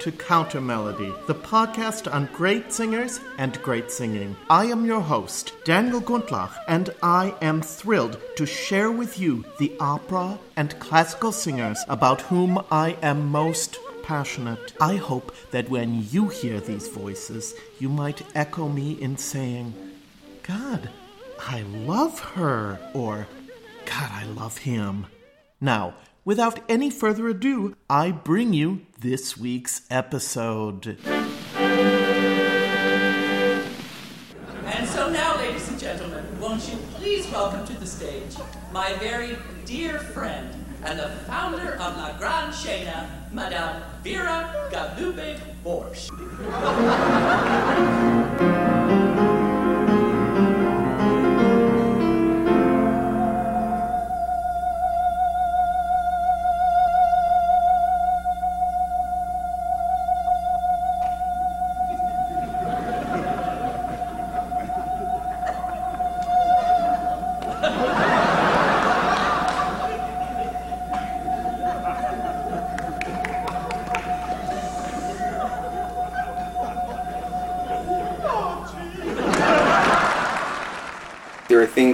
to Countermelody, the podcast on great singers and great singing. I am your host, Daniel Gundlach, and I am thrilled to share with you the opera and classical singers about whom I am most passionate. I hope that when you hear these voices, you might echo me in saying, God, I love her, or God, I love him. Now, without any further ado, I bring you this week's episode. And so now, ladies and gentlemen, won't you please welcome to the stage my very dear friend and the founder of La Gran Scena, Madame Vera Galupe Borszkh.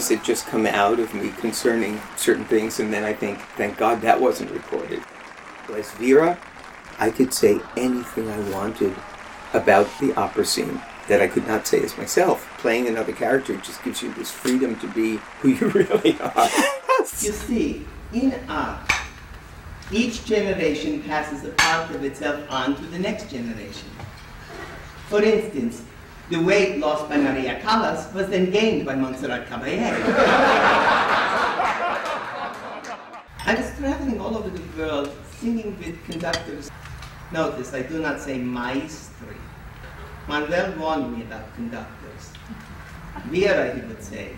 things that just come out of me concerning certain things, and then I think, thank God that wasn't recorded. As Vera, I could say anything I wanted about the opera scene that I could not say as myself. Playing another character just gives you this freedom to be who you really are. You see, in art, each generation passes a part of itself on to the next generation. For instance, the weight lost by Maria Callas was then gained by Montserrat Caballé. I was traveling all over the world singing with conductors. Notice, I do not say maestri. Manuel warned me about conductors. Vera, he would say,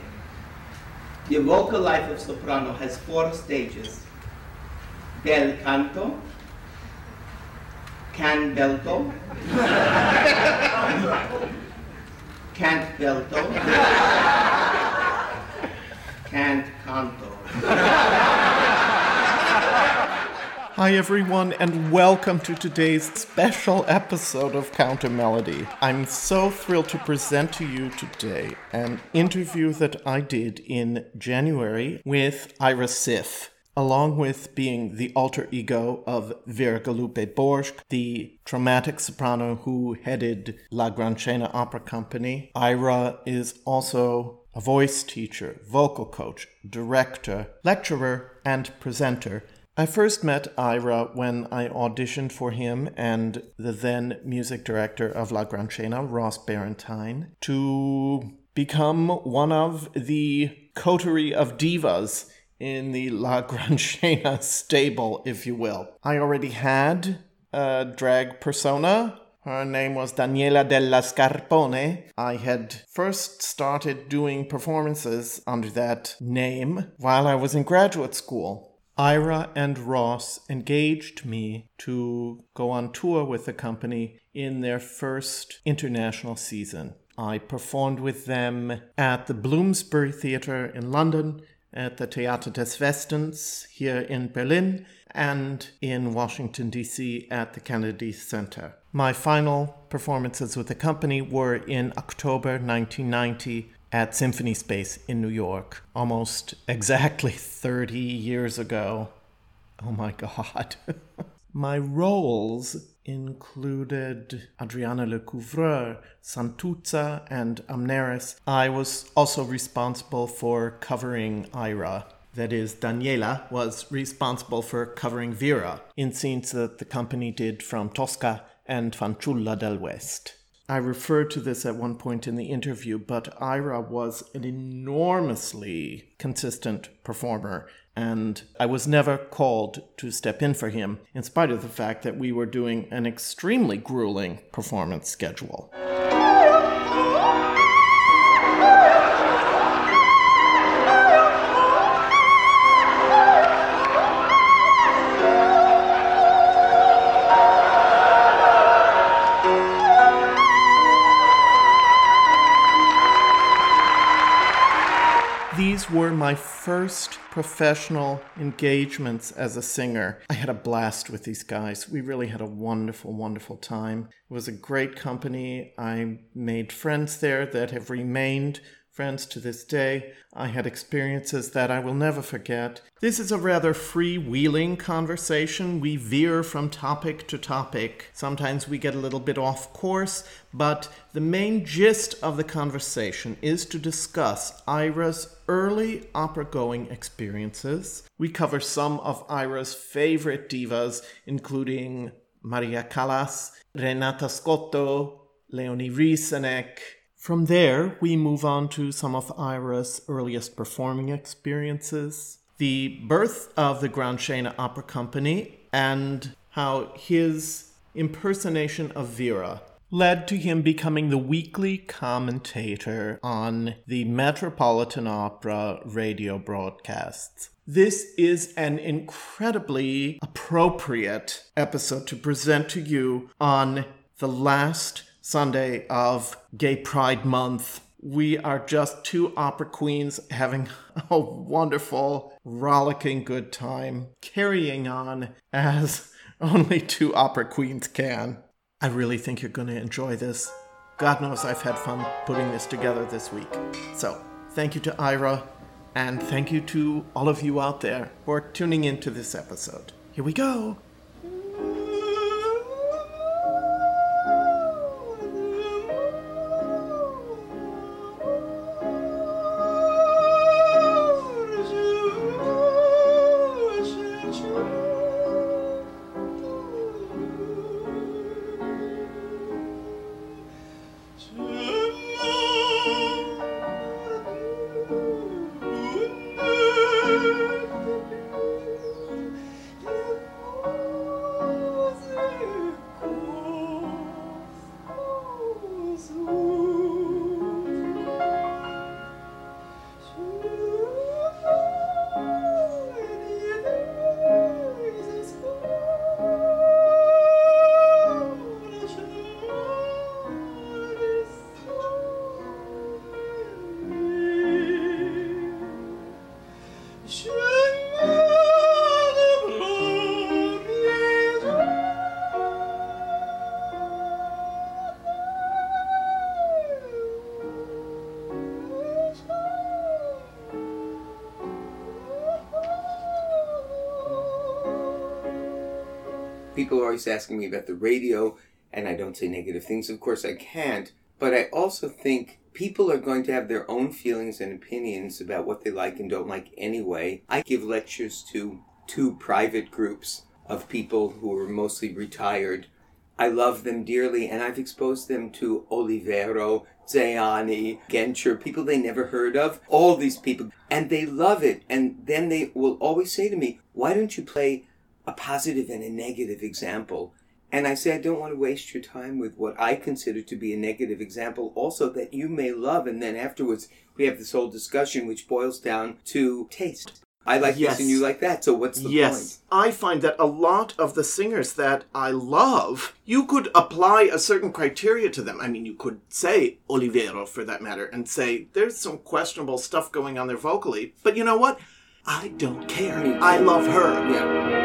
the vocal life of soprano has four stages. Bel canto, can belto, can't belto, can't canto. Hi, everyone, and welcome to today's special episode of Countermelody. I'm so thrilled to present to you today an interview that I did in January with Ira Siff. Along with being the alter ego of Vera Galupe Borszkh, the dramatic soprano who headed La Gran Scena Opera Company, Ira is also a voice teacher, vocal coach, director, lecturer, and presenter. I first met Ira when I auditioned for him and the then music director of La Gran Scena, Ross Barentyne, to become one of the coterie of divas in the La Gran Scena stable, if you will. I already had a drag persona. Her name was Daniela della Scarpone. I had first started doing performances under that name while I was in graduate school. Ira and Ross engaged me to go on tour with the company in their first international season. I performed with them at the Bloomsbury Theatre in London, at the Theater des Westens here in Berlin, and in Washington, D.C. at the Kennedy Center. My final performances with the company were in October 1990 at Symphony Space in New York, almost exactly 30 years ago. Oh my god. my roles included Adriana Lecouvreur, Santuzza, and Amneris. I was also responsible for covering Ira. That is, Daniela was responsible for covering Vera in scenes that the company did from Tosca and Fanciulla del West. I referred to this at one point in the interview, but Ira was an enormously consistent performer, and I was never called to step in for him, in spite of the fact that we were doing an extremely grueling performance schedule. These were my first professional engagements as a singer. I had a blast with these guys. We really had a wonderful, wonderful time. It was a great company. I made friends there that have remained friends to this day. I had experiences that I will never forget. This is a rather freewheeling conversation. We veer from topic to topic. Sometimes we get a little bit off course, but the main gist of the conversation is to discuss Ira's early opera going experiences. We cover some of Ira's favorite divas, including Maria Callas, Renata Scotto, Leonie Rysanek, from there, we move on to some of Ira's earliest performing experiences, the birth of the Gran Scena Opera Company, and how his impersonation of Vera led to him becoming the weekly commentator on the Metropolitan Opera radio broadcasts. This is an incredibly appropriate episode to present to you on the last Sunday of Gay Pride Month. We are just two opera queens having a wonderful, rollicking good time, carrying on as only two opera queens can. I really think you're going to enjoy this. God knows I've had fun putting this together this week. So, thank you to Ira, and thank you to all of you out there for tuning into this episode. Here we go. Asking me about the radio, and I don't say negative things. Of course, I can't. But I also think people are going to have their own feelings and opinions about what they like and don't like anyway. I give lectures to two private groups of people who are mostly retired. I love them dearly, and I've exposed them to Olivero, Zeani, Gencer, people they never heard of, all these people, and they love it. And then they will always say to me, Why don't you play a positive and a negative example. And I say, I don't want to waste your time with what I consider to be a negative example, also that you may love. And then afterwards, we have this whole discussion which boils down to taste. I like Yes. this and you like that. So what's the yes, I find that a lot of the singers that I love, you could apply a certain criteria to them. I mean, you could say Olivero for that matter and say there's some questionable stuff going on there vocally, but you know what? I don't care. I love her. Yeah.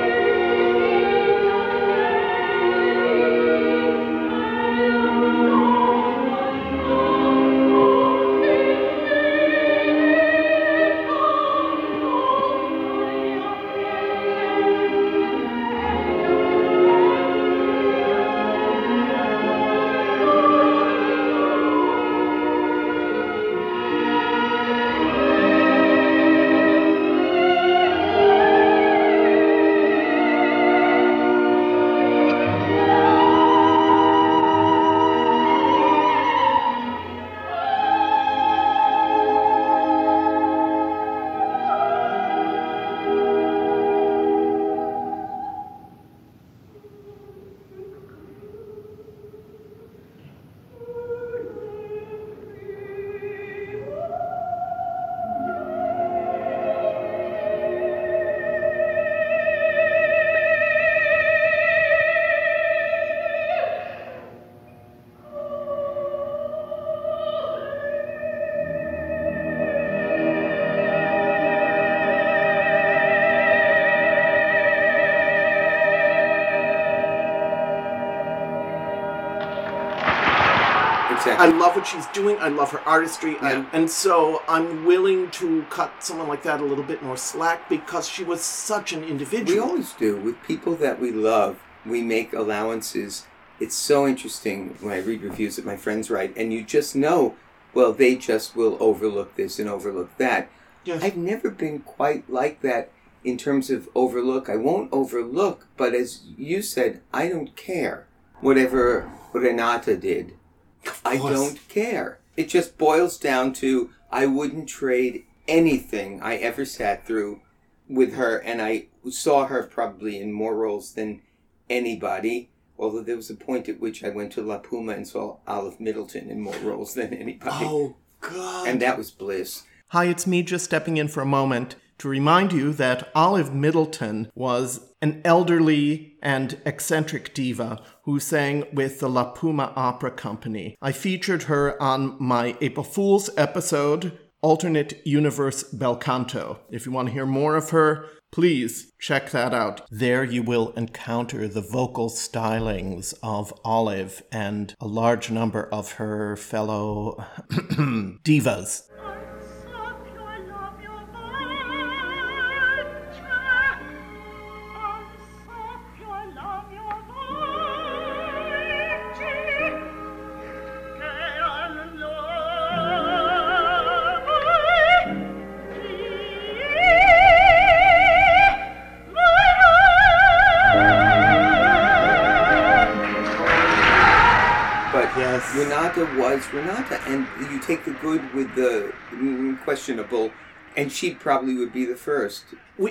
What she's doing. I love her artistry. And, and so I'm willing to cut someone like that a little bit more slack because she was such an individual. We always do. With people that we love, we make allowances. It's so interesting when I read reviews that my friends write, and you just know, well, they just will overlook this and overlook that. Yes. I've never been quite like that in terms of overlook. I won't overlook, but as you said, I don't care. Whatever Renata did, I don't care. It just boils down to I wouldn't trade anything I ever sat through with her, and I saw her probably in more roles than anybody. Although there was a point at which I went to La Puma and saw Olive Middleton in more roles than anybody, Oh, God. and that was bliss. Hi, it's me just stepping in for a moment to remind you that Olive Middleton was an elderly and eccentric diva who sang with the La Puma Opera Company. I featured her on my April Fool's episode, Alternate Universe Bel Canto. If you want to hear more of her, please check that out. There you will encounter the vocal stylings of Olive and a large number of her fellow divas. Renata and you take the good with the questionable, and she probably would be the first.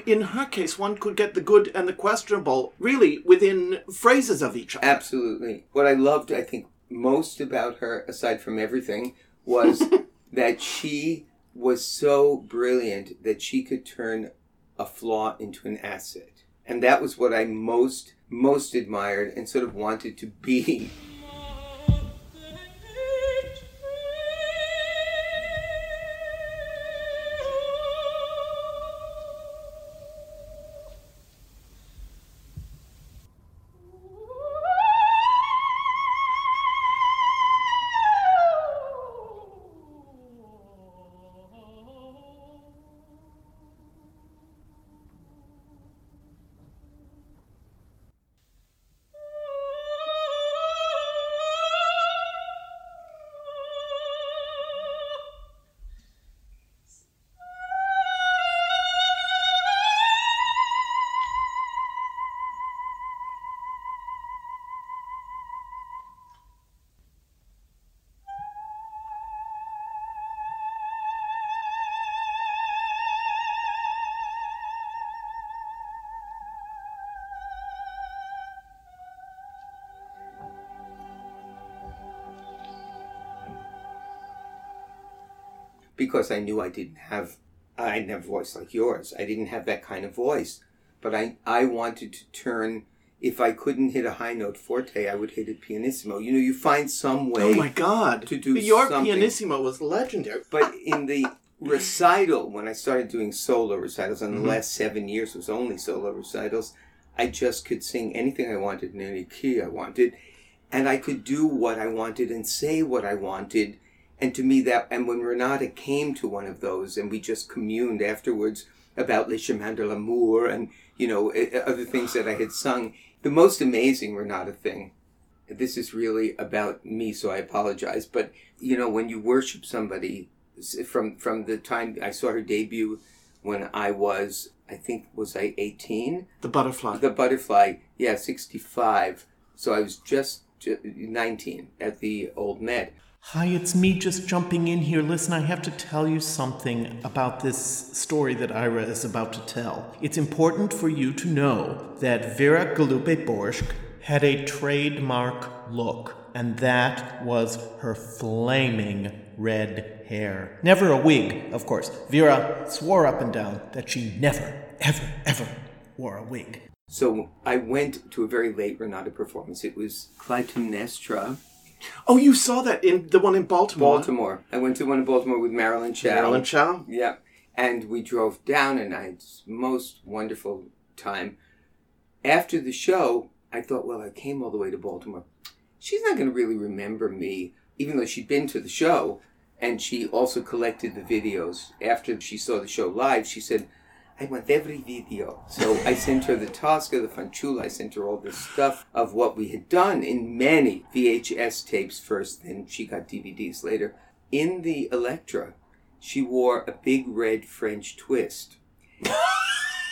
in her case, one could get the good and the questionable really within phrases of each other. Absolutely. What I loved, I think, most about her, aside from everything, was that she was so brilliant that she could turn a flaw into an asset. And that was what I most, most admired and sort of wanted to be. because I knew I didn't have I didn't have a voice like yours. I didn't have that kind of voice. But I I wanted to turn if I couldn't hit a high note forte, I would hit it pianissimo. You know, you find some oh way Oh my God! to do your something. pianissimo was legendary. But in the recital, when I started doing solo recitals, and the mm-hmm. last seven years was only solo recitals, I just could sing anything I wanted in any key I wanted, and I could do what I wanted and say what I wanted. And to me, that and when Renata came to one of those, and we just communed afterwards about Les Chemins de l'Amour and you know eh, eh, other things that I had sung, the most amazing Renata thing this is really about me, so I apologize. But you know, when you worship somebody from from the time I saw her debut, when I was, I think, was I eighteen? The butterfly. The Butterfly, yeah, sixty five. So I was just nineteen at the Old Met. Hi, it's me just jumping in here. Listen, I have to tell you something about this story that Ira is about to tell. It's important for you to know that Vera Galupe Borszkh had a trademark look, and that was her flaming red hair. Never a wig, of course. Vera swore up and down that she never, ever, ever wore a wig. So I went to a very late Renata performance. It was Clytemnestra, Oh, you saw that in the one in Baltimore. Baltimore. I went to one in Baltimore with Marilyn Chow. Marilyn Chow. Yeah. And we drove down and I had most wonderful time. After the show, I thought, well, I came all the way to Baltimore. She's not going to really remember me even though she'd been to the show, and she also collected the videos. After she saw the show live, she said, I want every video. So I sent her the Tosca, the Fanciulla, I sent her all this stuff of what we had done in many VHS tapes first, then she got DVDs later. In the Electra, she wore a big red French twist.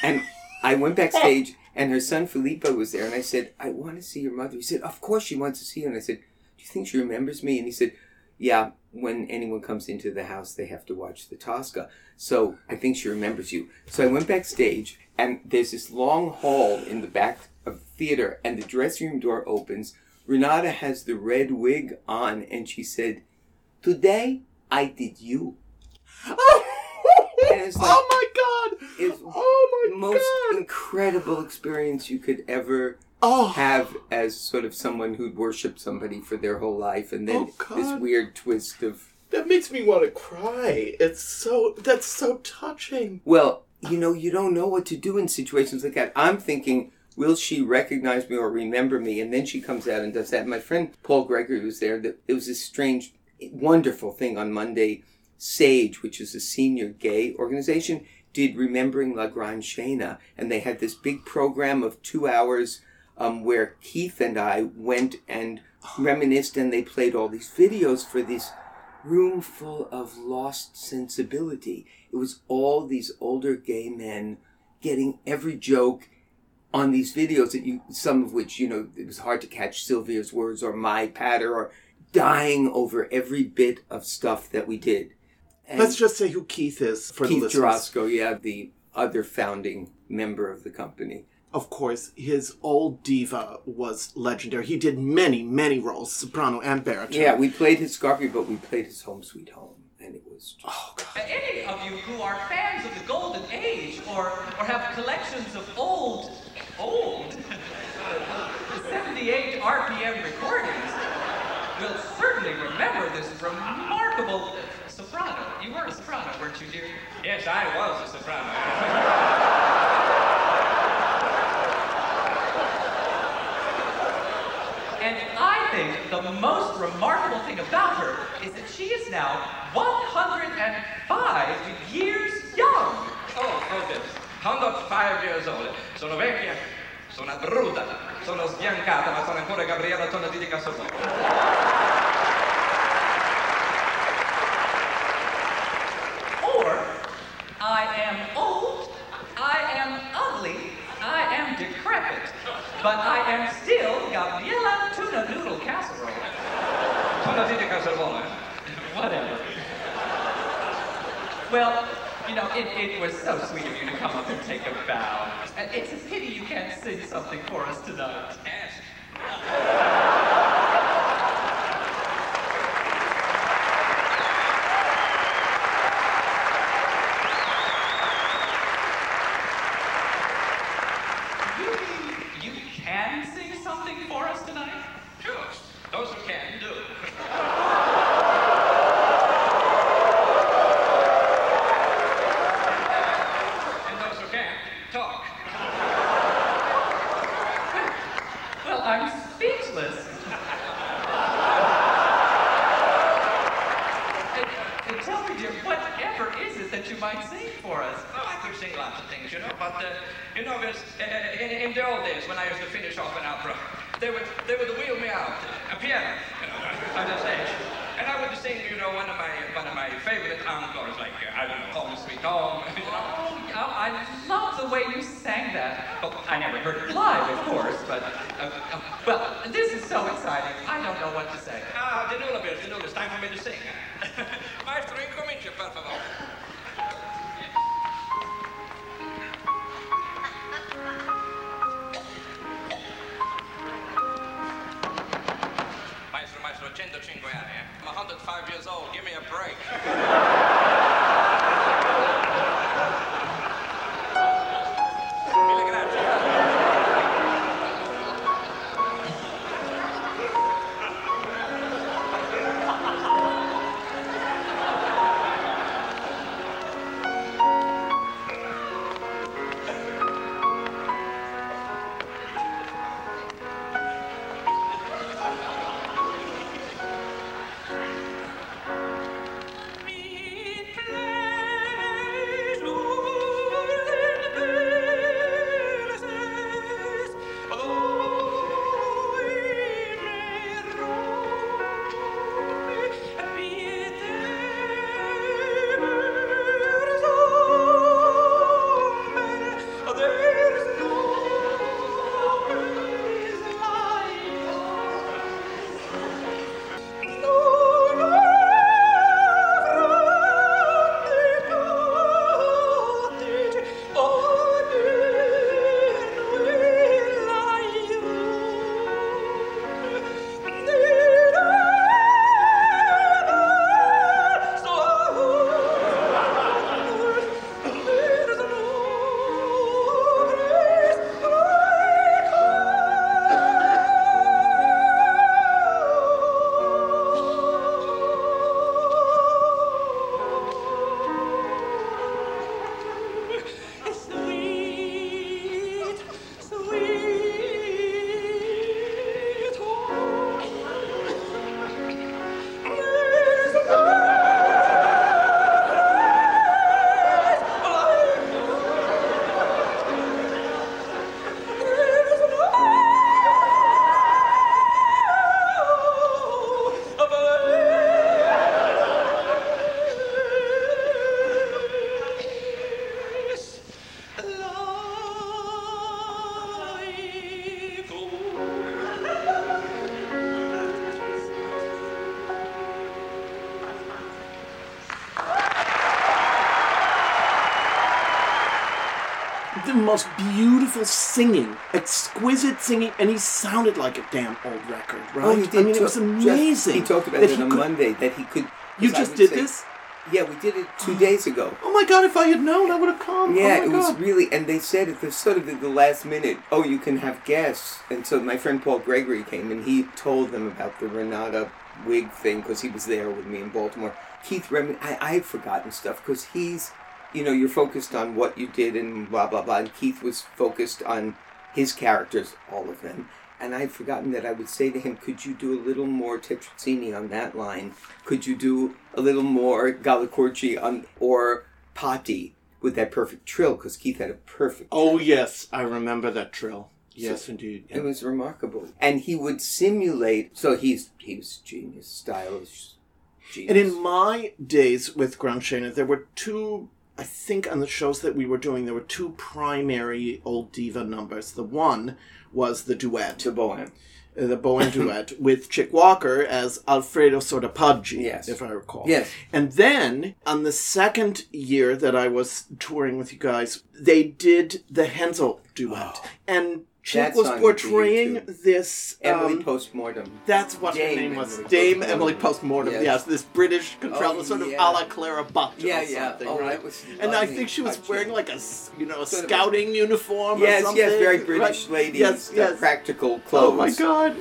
and I went backstage and her son Filippo was there and I said, I want to see your mother. He said, Of course she wants to see you. And I said, Do you think she remembers me? And he said, Yeah, when anyone comes into the house, they have to watch the Tosca. So I think she remembers you. So I went backstage, and there's this long hall in the back of the theater, and the dressing room door opens. Renata has the red wig on, and she said, Today I did you. And like- oh my god! It's oh my most god! incredible experience you could ever Oh, have as sort of someone who'd worshipped somebody for their whole life, and then Oh, this weird twist of that makes me want to cry. It's so that's so touching. Well, you know, you don't know what to do in situations like that. I'm thinking, will she recognize me or remember me? And then she comes out and does that. My friend Paul Gregory was there. That It was this strange, wonderful thing on Monday. Sage, which is a senior gay organization, did Remembering La Gran Scena. And they had this big program of two hours um, where Keith and I went and reminisced and they played all these videos for this room full of lost sensibility. It was all these older gay men getting every joke on these videos that you, some of which, you know, it was hard to catch Sylvia's words or my patter or dying over every bit of stuff that we did. And Let's just say who Keith is for the Keith. Jurosko, yeah, the other founding member of the company. Of course, his old diva was legendary. He did many, many roles, soprano and baritone. Yeah, we played his Scarpy, but we played his Home Sweet Home, and it was just Oh God. Any of you who are fans of the Golden Age or, or have collections of old, old, 78 RPM recordings will certainly remember this remarkable soprano. You were a soprano, weren't you, dear? Yes, I was a soprano. And I think the most remarkable thing about her is that she is now 105 years young. Oh, goodness. 105 years old. Sono vecchia, sono brutta, sono sbiancata, ma sono ancora Gabriella Tonati di. Or, I am old, I am ugly, I am decrepit, but I am still Gabriella Tuna Noodle Casserole. Tonati di Casalò, eh? Whatever. Well, you know, it, it was so sweet of you to come up and take a bow. It's a pity you can't sing something for us tonight. Yes. Most beautiful singing, exquisite singing, and he sounded like a damn old record, right? Oh, he did I mean, it was just- amazing. he talked about it on could- Monday that he could. You just did say- this? Yeah, we did it two oh. days ago. Oh my god! If I had known, I would have come. Oh yeah, oh it my was really, and they said at the sort of at the last minute, oh, you can have guests. And so my friend Paul Gregory came and he told them about the Renata wig thing because he was there with me in Baltimore. Keith Remini, I, I've forgotten stuff because he's, you know, you're focused on what you did and blah, blah, blah. And Keith was focused on his characters, all of them. And I'd forgotten that I would say to him, could you do a little more Tetrazzini on that line? Could you do a little more Galli-Curci on, or Patti with that perfect trill? Because Keith had a perfect Oh yes, I remember that trill. Yes, indeed. it was remarkable. And he would simulate. So he's he was genius, stylish genius. And in my days with Gran Scena, there were two. I think on the shows that we were doing, there were two primary old diva numbers. The one was the duet, the Bohème. uh, the Bowen duet with Chick Walker as Alfredo Sodapaggi, Yes. if I recall. Yes. And then on the second year that I was touring with you guys, they did the Hensel duet, and Chick was song would be portraying this. Emily um, Postmortem. that's what her name was. Emily Dame Postmortem. Emily Postmortem. Yes. Yes, this British contralto, Oh, sort of yeah. a la Clara Butt Yeah, or yeah. something, Oh, right? and I think she was Touching. wearing like a, you know, a Sort of- scouting uniform or Yes, something. yes, very British right? ladies. Yes, uh, yes. practical clothes. Oh my god.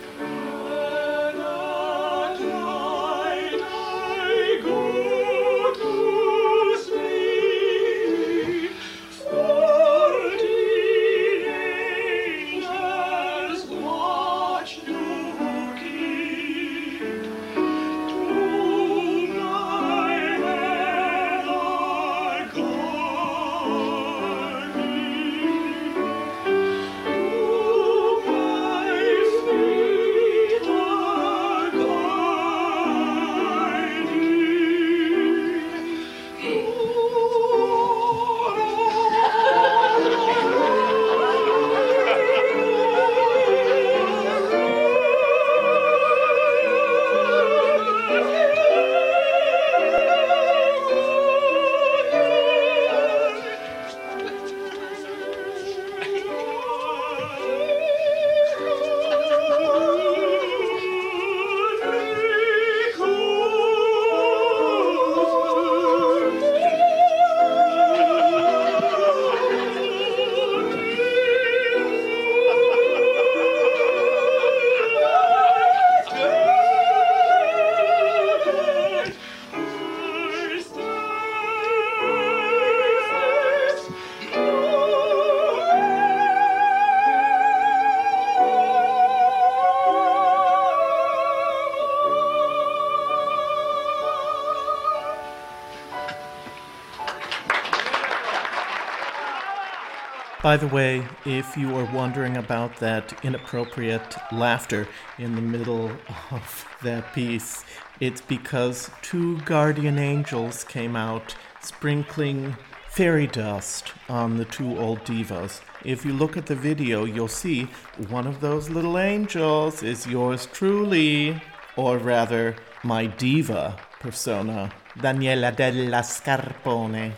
By the way, if you are wondering about that inappropriate laughter in the middle of that piece, it's because two guardian angels came out sprinkling fairy dust on the two old divas. If you look at the video, you'll see one of those little angels is yours truly, or rather, my diva persona, Daniela della Scarpone.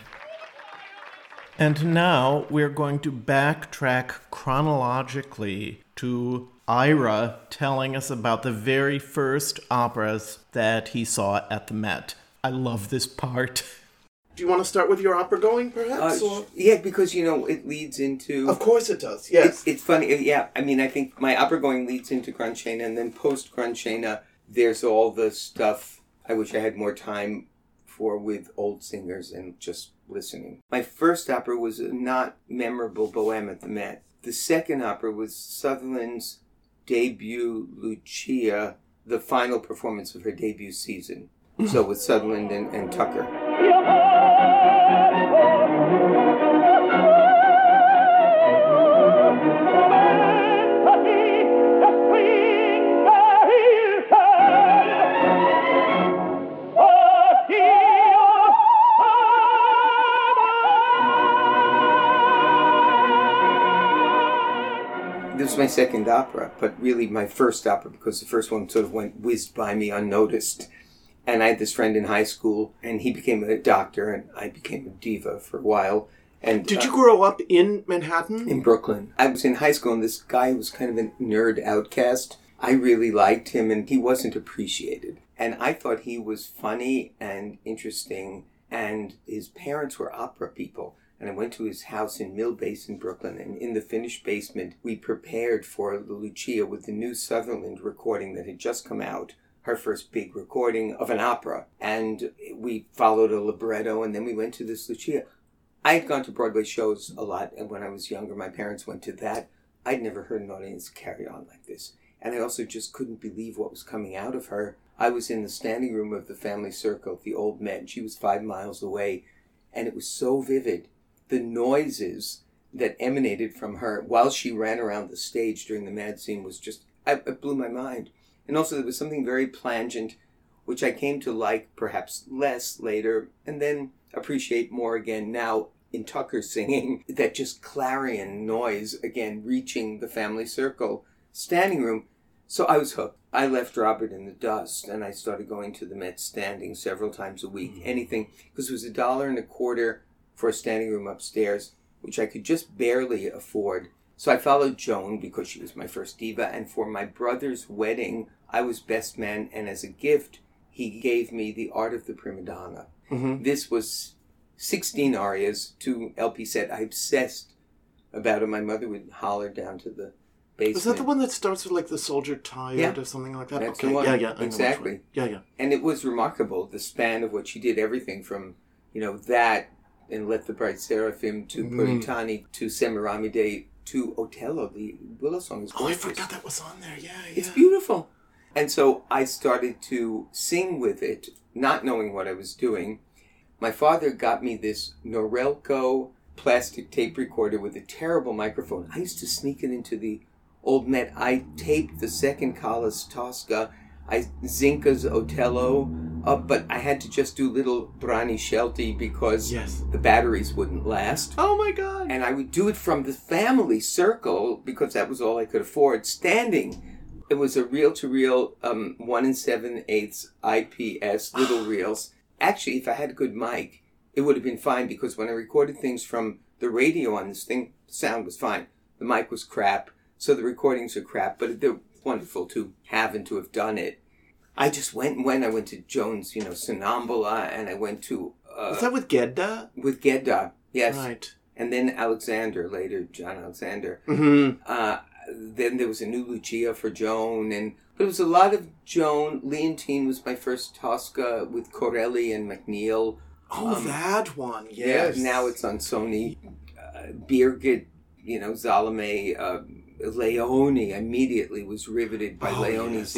And now we're going to backtrack chronologically to Ira telling us about the very first operas that he saw at the Met. I love this part. Do you want to start with your opera going, Uh, perhaps? or- yeah, because you know it leads into. Of course it does, It's, yes. it's funny. uh, Yeah, I mean, I think my opera going leads into Gran Scena, and then post Gran Scena, there's all the stuff I wish I had more time for with old singers and just listening. My first opera was a not memorable Bohème at the Met. The second opera was Sutherland's debut Lucia, the final performance of her debut season. so with Sutherland and, and Tucker. Oh, was my second opera, but really my first opera because the first one sort of went whizzed by me unnoticed. And I had this friend in high school, and he became a doctor, and I became a diva for a while. And Did uh, you grow up in Manhattan? in Brooklyn. I was in high school, and this guy was kind of a nerd outcast. I really liked him, and he wasn't appreciated. And I thought he was funny and interesting, and his parents were opera people. And I went to his house in Mill Basin, Brooklyn, and in the finished basement, we prepared for Lucia with the new Sutherland recording that had just come out her first big recording of an opera. And we followed a libretto, and then we went to this Lucia. I had gone to Broadway shows a lot, and when I was younger, my parents went to that. I'd never heard an audience carry on like this. And I also just couldn't believe what was coming out of her. I was in the standing room of the family circle the Old Met. She was five miles away, and it was so vivid. The noises that emanated from her while she ran around the stage during the mad scene was just, I, it blew my mind. And also, there was something very plangent, which I came to like perhaps less later, and then appreciate more again now in Tucker singing, that just clarion noise again reaching the family circle standing room. So I was hooked. I left Robert in the dust and I started going to the Met standing several times a week. Mm. Anything, because it was a dollar and a quarter for a standing room upstairs, which I could just barely afford. So I followed Joan because she was my first diva, and for my brother's wedding, I was best man, and as a gift, he gave me The Art of the Prima Donna. Mhm. This was 16 arias, two LP set. I obsessed about it. My mother would holler down to the basement. Is that the one that starts with like the soldier tired Yeah. or something like that? That's okay, yeah, yeah, I Exactly. Yeah, yeah. And it was remarkable, the span of what she did, everything from, you know, that and Let the Bright Seraphim to Mm. Puritani to Semiramide to Otello. The Willow song is gorgeous. Oh, I forgot that was on there. Yeah, yeah. It's beautiful. And so I started to sing with it, not knowing what I was doing. My father got me this Norelco plastic tape recorder with a terrible microphone. I used to sneak it into the old Met. I taped the second Callas Tosca, I Zinka's Otello up, but I had to just do little Brani Scelti because Yes. the batteries wouldn't last Oh my god. and I would do it from the family circle because that was all I could afford. Standing, it was a reel to reel, um, one and seven eighths IPS little reels. Actually, if I had a good mic, it would have been fine because when I recorded things from the radio on this thing, sound was fine. The mic was crap, so the recordings are crap, but they're wonderful to have and to have done it. I just went and went. I went to Jones, you know, Sonnambula, and I went to uh, Was that with Gedda? with Gedda. Yes, Right. and then Alexander later, John Alexander. Mm-hmm. Uh, then there was a new Lucia for Joan, and but it was a lot of Joan. Leontine was my first Tosca with Corelli and MacNeil. Oh, Um, that one. Yes. Yeah, now it's on Sony. Uh, Birgit, you know, Salome, uh, Leonie immediately was riveted by Oh, Leonie yes.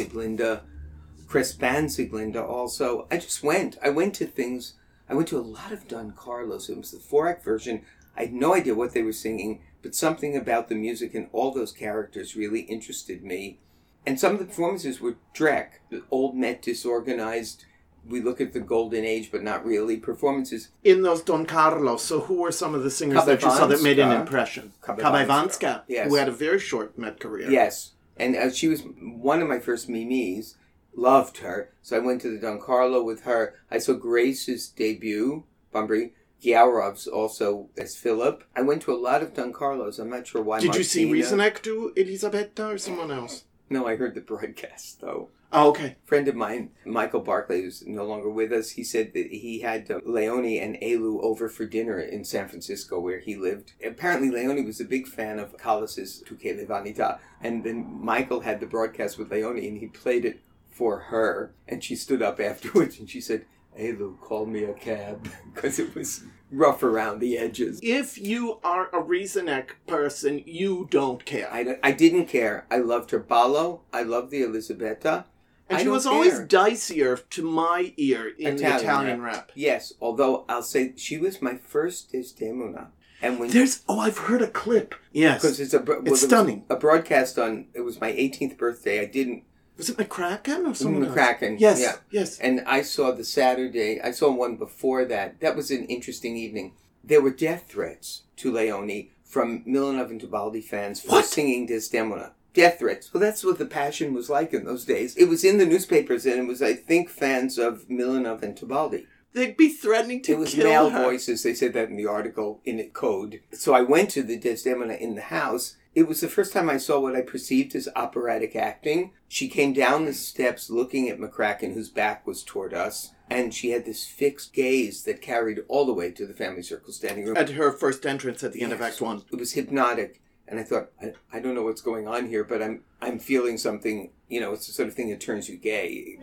Sieglinde, Crespin Sieglinde also. I just went. I went to things. I went to a lot of Don Carlos. It was the four act version. I had no idea what they were singing, but something about the music and all those characters really interested me. And some of the performances were Drek, the old Met disorganized. We look at the golden age, but not really. Performances In those Don Carlos, so who were some of the singers that you saw that made an impression? Kabaivanska. Kabaivanska, Yes. who had a very short Met career. Yes, and uh, she was one of my first mimis. Loved her, so I went to the Don Carlo with her. I saw Grace's debut, Bumbry. Ghiaurov's also as Philip. I went to a lot of Don Carlos. I'm not sure why. Did you see Martina- Rysanek do Elisabetta or someone else? No, I heard the broadcast though. Oh, okay. friend of mine, Michael Barclay, who's no longer with us, he said that he had uh, Leonie and Elu over for dinner in San Francisco where he lived. Apparently, Leonie was a big fan of Callas's Tu che le vanità. And then Michael had the broadcast with Leonie and he played it for her. And she stood up afterwards and she said, Elu, call me a cab. Because it was rough around the edges. If you are a Rysanek person, you don't care. I, I didn't care. I loved her ballo. I loved the Elisabetta. and I she was always care. dicier to my ear in the Italian Italian rap. rap. Yes, although I'll say she was my first Desdemona. And when There's oh, I've heard a clip. Yes, because it's a well, was stunning. a broadcast on it was my 18th birthday. I didn't was it McCracken or someone else? McCracken. Yes, yeah. yes. And I saw the Saturday. I saw one before that. That was an interesting evening. There were death threats to Leonie from Milanov and Tebaldi fans for What? singing Desdemona. Death threats. Well, that's what the passion was like in those days. It was in the newspapers, and it was, I think, fans of Milanov and Tebaldi. They'd be threatening to it was kill male her. voices. They said that in the article in it code. So I went to the Desdemona in the house. It was the first time I saw what I perceived as operatic acting. She came down the steps looking at McCracken, whose back was toward us, and she had this fixed gaze that carried all the way to the family circle standing room. At her first entrance at the end of Act One. It was hypnotic, and I thought, I, I don't know what's going on here, but I'm I'm feeling something. You know, it's the sort of thing that turns you gay.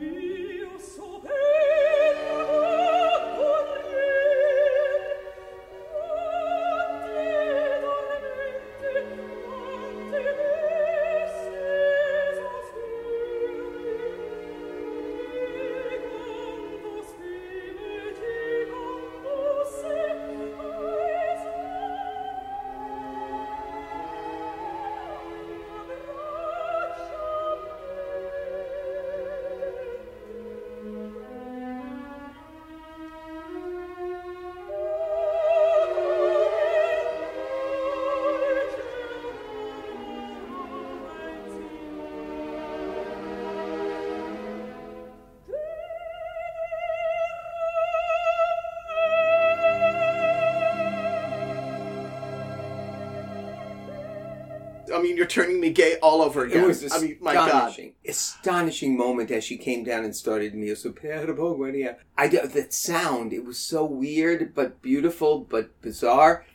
Turning me gay all over again. It was I mean, my God. astonishing, astonishing moment as she came down and started Guardia. I that sound. It was so weird, but beautiful, but bizarre,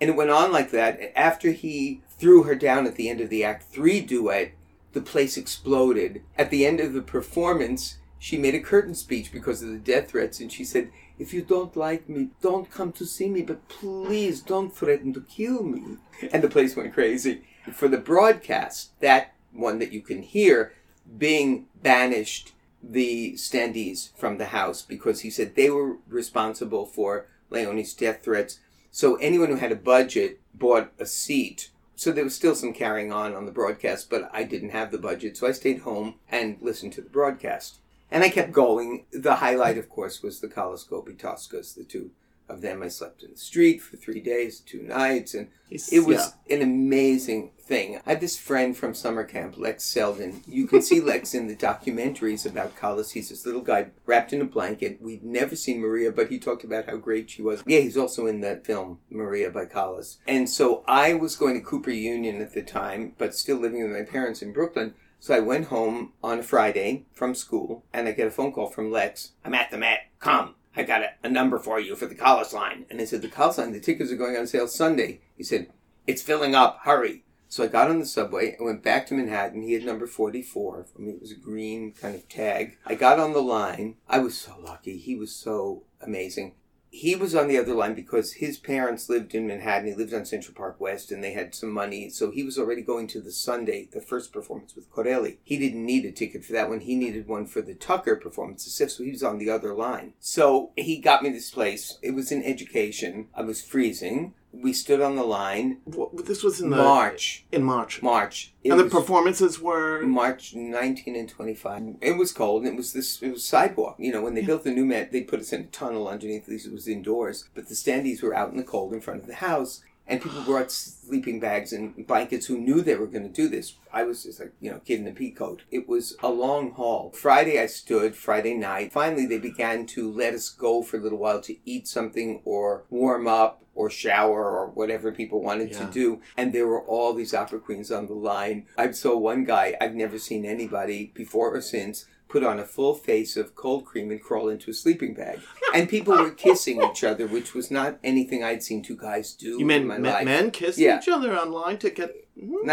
and it went on like that. After he threw her down at the end of the Act Three duet, the place exploded. At the end of the performance, she made a curtain speech because of the death threats, and she said. If you don't like me, don't come to see me, but please don't threaten to kill me. And the place went crazy. For the broadcast, that one that you can hear, Bing banished the standees from the house because he said they were responsible for Leonie's death threats. So anyone who had a budget bought a seat. So there was still some carrying on on the broadcast, but I didn't have the budget, so I stayed home and listened to the broadcast. And I kept going. The highlight, of course, was the Callas-Gobbi Toscas, the two of them. I slept in the street for three days, two nights, and He's- it was an amazing thing. I had this friend from summer camp, Lex Selden. You can see Lex in the documentaries about Callas. He's this little guy wrapped in a blanket. We'd never seen Maria, but he talked about how great she was. Yeah, he's also in that film, Maria by Callas. And so I was going to Cooper Union at the time, but still living with my parents in Brooklyn. So I went home on a Friday from school, and I get a phone call from Lex. I'm at the Met. Come. I got a, a number for you for the Callas line. And I said, the Callas line, the tickets are going on sale Sunday. He said, it's filling up. Hurry. So I got on the subway and went back to Manhattan. He had number 44. I mean, it was a green kind of tag. I got on the line. I was so lucky. He was so amazing. He was on the other line because his parents lived in Manhattan. He lived on Central Park West and they had some money. So he was already going to the Sunday, the first performance with Corelli. He didn't need a ticket for that one. He needed one for the Tucker performance, the so he was on the other line. So he got me this place. It was in education. I was freezing. We stood on the line. Well, this was in the March. In March. March. It and the performances were. March 19 and 25. It was cold, and it was this. It was sidewalk. You know, when they built the new Met, they put us in a tunnel underneath. At least it was indoors, but the standees were out in the cold in front of the house, and people brought sleeping bags and blankets who knew they were going to do this. I was just like, you know, kid in a pea coat. It was a long haul. Friday I stood. Friday night. Finally, they began to let us go for a little while to eat something or warm up or shower or whatever people wanted to do. And there were all these opera queens on the line. I saw one guy, I've never seen anybody before or since, put on a full face of cold cream and crawl into a sleeping bag. And people were kissing each other, which was not anything I'd seen two guys do You meant in my men, life. men kissing Yeah. each other online to get. Hmm.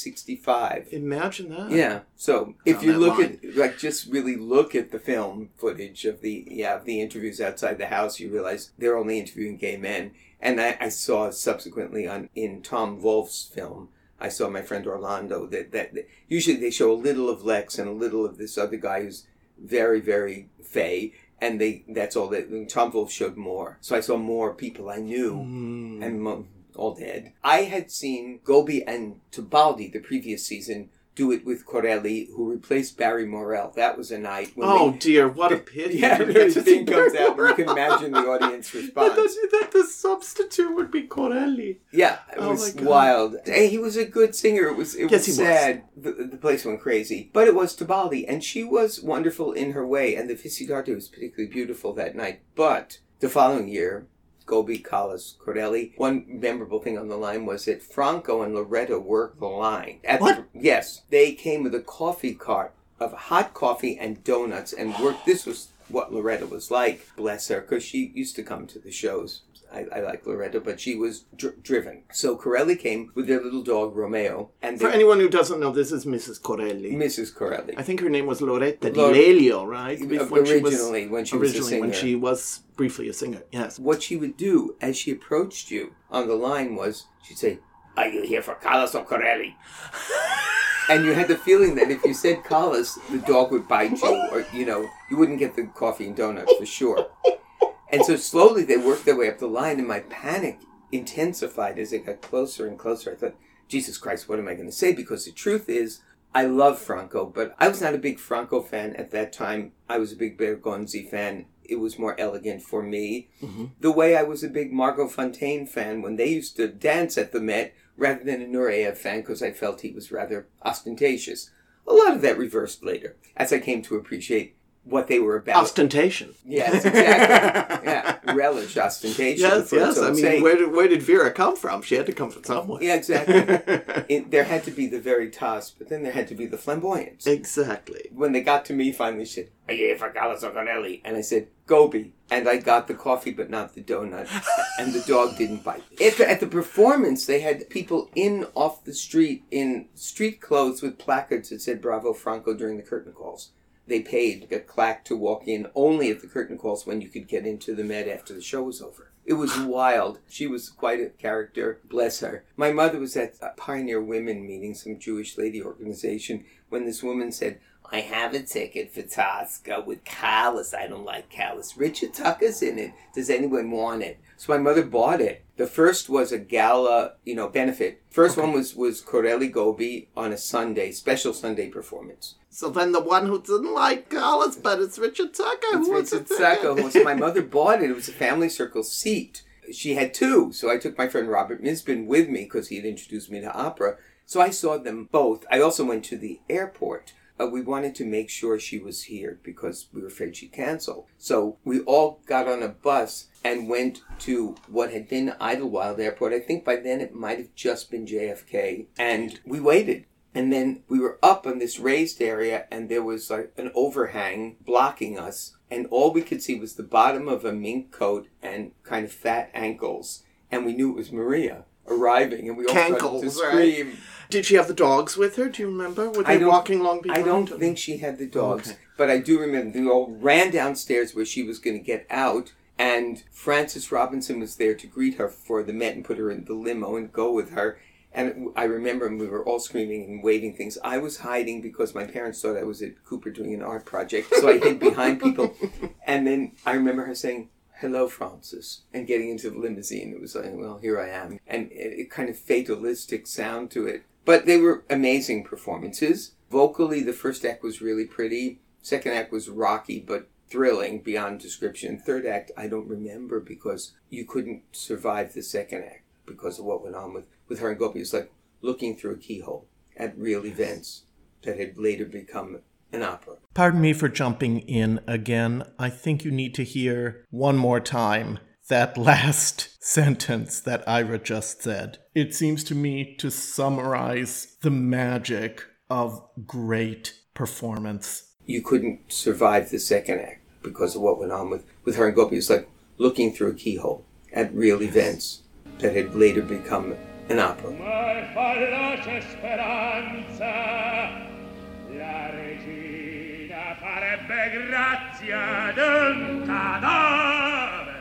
1965. Imagine that. Yeah. So if you look line. at like just really look at the film footage of the yeah of the interviews outside the house, you realize they're only interviewing gay men. And I, I saw subsequently on in Tom Wolfe's film, I saw my friend Orlando that, that that usually they show a little of Lex and a little of this other guy who's very very fey. And they that's all that Tom Wolfe showed more. So I saw more people I knew Hmm. and mo- all dead. I had seen Gobbi and Tebaldi the previous season do it with Corelli, who replaced Barry Morell. That was a night when Oh dear, what a pity! yeah, the thing comes Barry out, and you can imagine the audience That, response. the- that the substitute would be Corelli. Yeah, it Oh was wild. Hey, he was a good singer. It was it Yes, was he was. sad. The, the place went crazy, but it was Tebaldi, and she was wonderful in her way. And the Vissi d'arte was particularly beautiful that night. But the following year, Gobbi, Callas, Corelli. One memorable thing on the line was that Franco and Loretta worked the line. At What? The, yes, they came with a coffee cart of hot coffee and donuts and worked. This was what Loretta was like. Bless her, because she used to come to the shows. I, I like Loretta, but she was dr- driven. So Corelli came with their little dog Romeo, and For they- anyone who doesn't know, this is Mrs. Corelli. Mrs. Corelli. I think her name was Loretta Di Lelio, right? Uh, When she was- originally, when she was a originally when singer. she was briefly a singer. Yes. what she would do as she approached you on the line was she'd say, "Are you here for Callas or Corelli?" and you had the feeling that if you said Callas, the dog would bite you, or you know, you wouldn't get the coffee and donuts for sure. And so slowly they worked their way up the line, and my panic intensified as it got closer and closer. I thought, Jesus Christ, what am I going to say? Because the truth is, I love Franco, but I was not a big Franco fan at that time. I was a big Bergonzi fan. It was more elegant for me. Mm-hmm. The way I was a big Margot Fonteyn fan when they used to dance at the Met rather than a Nureyev fan because I felt he was rather ostentatious. A lot of that reversed later as I came to appreciate what they were about. Ostentation. Yes, exactly. yeah, relish ostentation. Yes, yes. I mean, sake. where did, where did Vera come from? She had to come from somewhere. Yeah, exactly. it, there had to be the very veritas, but then there had to be the flamboyance. exactly. when they got to me, finally she said, "Are you for Callas o Corelli?" And I said, "Gobbi." And I got the coffee, but not the donut. and the dog didn't bite. At the, at the performance, they had people in off the street in street clothes with placards that said "Bravo Franco" during the curtain calls. They paid a clack to walk in only at the curtain calls when you could get into the Met after the show was over. It was wild. She was quite a character. Bless her. My mother was at a Pioneer Women meeting, some Jewish lady organization, when this woman said, I have a ticket for Tosca with Callas. I don't like Callas. Richard Tucker's in it. Does anyone want it? So my mother bought it. The first was a gala, you know, benefit. First one was was Corelli Gobi on a Sunday, special Sunday performance. So then the one who didn't like Alice, but it's Richard Tucker. It's who Richard a ticket? So my mother bought it. It was a family circle seat. She had two, so I took my friend Robert Misbin with me because he had introduced me to opera. So I saw them both. I also went to the airport. Uh, we wanted to make sure she was here because we were afraid she'd cancel. So we all got on a bus and went to what had been Idlewild Airport. I think by then it might have just been JFK. And we waited. And then we were up on this raised area, and there was like an overhang blocking us. And all we could see was the bottom of a mink coat and kind of fat ankles. And we knew it was Maria arriving, and we all started to Cankles, right? scream. Did she have the dogs with her? Do you remember? Were they walking along behind? I don't her? think she had the dogs, Okay. but I do remember they all ran downstairs where she was going to get out, and Francis Robinson was there to greet her for the Met and put her in the limo and go with her. And I remember we were all screaming and waving things. I was hiding because my parents thought I was at Cooper doing an art project, so I hid behind people. And then I remember her saying, hello francis and getting into the limousine. It was like well here i am. And it, it kind of fatalistic sound to it. But they were amazing performances. Vocally the first act was really pretty. Second act was rocky but thrilling beyond description. Third act i don't remember because you couldn't survive the second act because of what went on with, with her and Gobbi it's like looking through a keyhole at real events that had later become an opera Pardon me for jumping in again. I think you need to hear one more time that last sentence that Ira just said. It seems to me to summarize the magic of great performance. you couldn't survive the second act because of what went on with, with her and Gobbi. It's like looking through a keyhole at real events that had later become an opera. mai fallace speranza la regina farebbe grazia d'un cadavere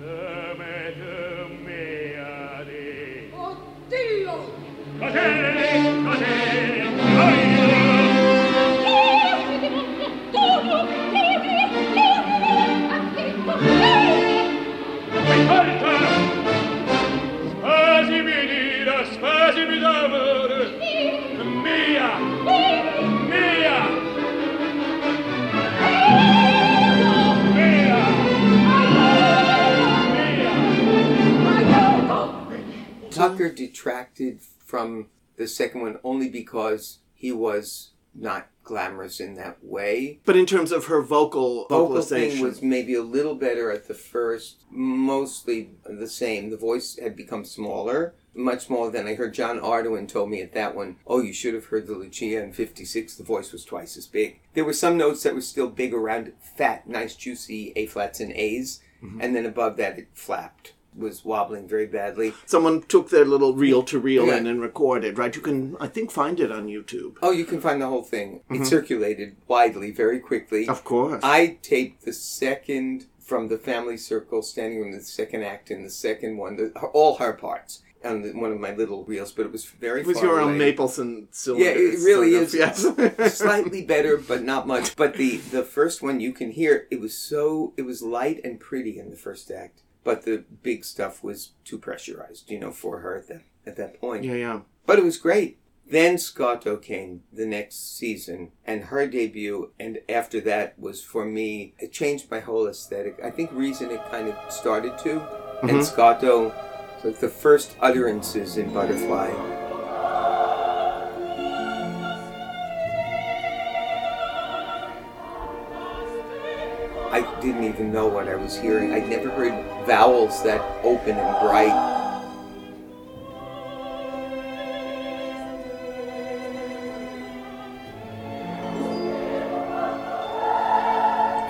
come tu mia di Oddio! così Tucker detracted from the second one only because he was not glamorous in that way. But in terms of her vocal Vocal thing was maybe a little better at the first, mostly the same. The voice had become smaller, much smaller than I heard. John Ardoin told me at that one, oh, you should have heard the Lucia in 56. The voice was twice as big. There were some notes that were still big around fat, nice, juicy A flats and A's, mm-hmm. and then above that it flapped, was wobbling very badly. someone took their little reel to reel in and recorded, right? You can, I think, find it on YouTube. Oh, you can find the whole thing. It mm-hmm. circulated widely very quickly. Of course. I taped the second from the family circle standing room, the second act, and the second one, the, all her parts on the, one of my little reels, but it was very it was your own. Mapleson cylinder. Yeah, it really is. of, Yes. Slightly better, but not much. But the the first one you can hear it was so it was light and pretty in the first act, but the big stuff was too pressurized, you know, for her at that at that point. yeah, yeah. But it was great. Then Scotto came the next season and her debut, and after that was for me, it changed my whole aesthetic. I think Reason it kind of started to, and mm-hmm. Scotto, like the first utterances in Butterfly. Didn't even know what I was hearing. I'd never heard vowels that open and bright.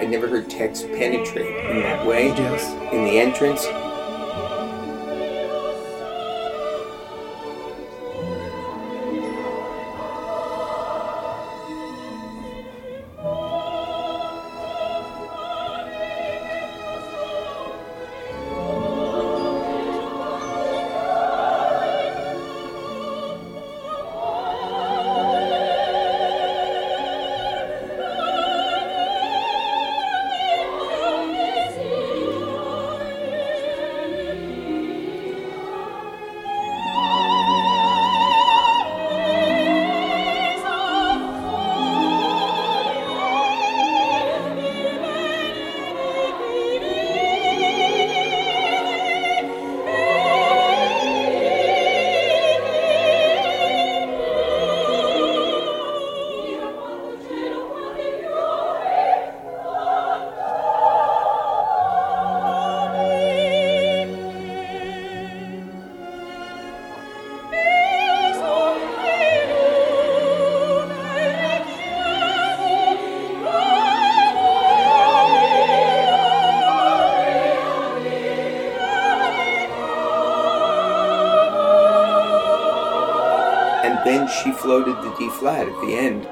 I never heard text penetrate in that way. Yes. In the entrance. D flat at the end.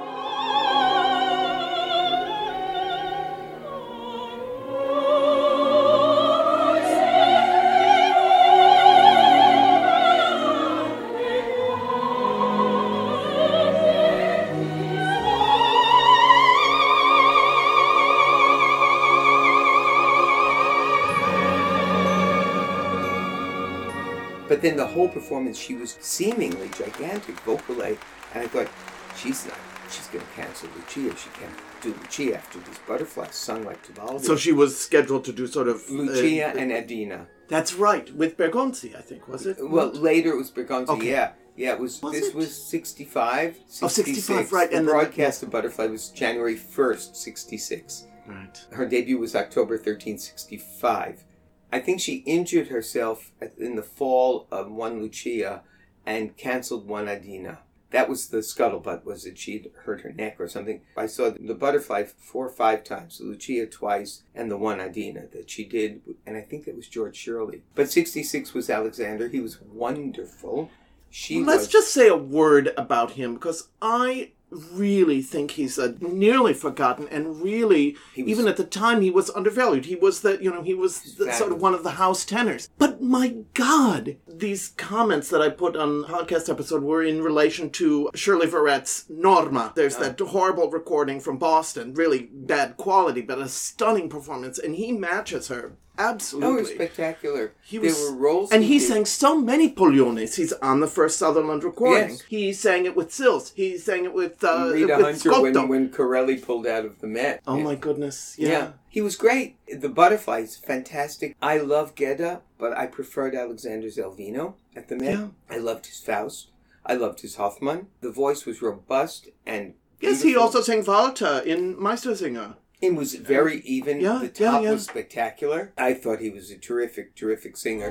But then the whole performance, she was seemingly gigantic vocally, and I thought, she's not, she's going to cancel Lucia. She can't do Lucia after these butterflies sung like Tebaldi. So she was scheduled to do sort of uh, Lucia and Adina. That's right, with Bergonzi, I think, was it? Well, later it was Bergonzi. Okay. Yeah, yeah. It was. Was this it? was sixty-five. Oh, 65, right, The and broadcast of Butterfly was January first, sixty-six. right. Her debut was October 13, 65. I think she injured herself in the fall of one Lucia and canceled one Adina. That was the scuttlebutt, was that she'd hurt her neck or something. I saw the butterfly four or five times, Lucia twice, and the one Adina that she did, and I think that was George Shirley. But 66 was Alexander. He was wonderful. She Let's was, just say a word about him because I really think he's a nearly forgotten and really was- even at the time he was undervalued. He was the you know he was the, sort of one of the house tenors. But my god these comments that i put on podcast episode were in relation to shirley Verrett's norma. There's that horrible recording from boston really bad quality but a stunning performance and he matches her Oh, absolutely. it was spectacular. He there were roles, and he did. sang so many Polliones. He's on the first Sutherland recording. Yes. He sang it with Sills. He sang it with uh, Rita with Hunter Scotto. when, when Corelli pulled out of the Met. oh Yeah. my goodness! Yeah. Yeah. he was great. The Butterflies, fantastic. I love Gedda, but I preferred Alexander's Elvino at the Met. Yeah. I loved his Faust. I loved his Hoffmann. The voice was robust and Yes, he also sang Walter in Meistersinger. It was very even. Yeah, the yeah, top yeah. was spectacular. I thought he was a terrific, terrific singer.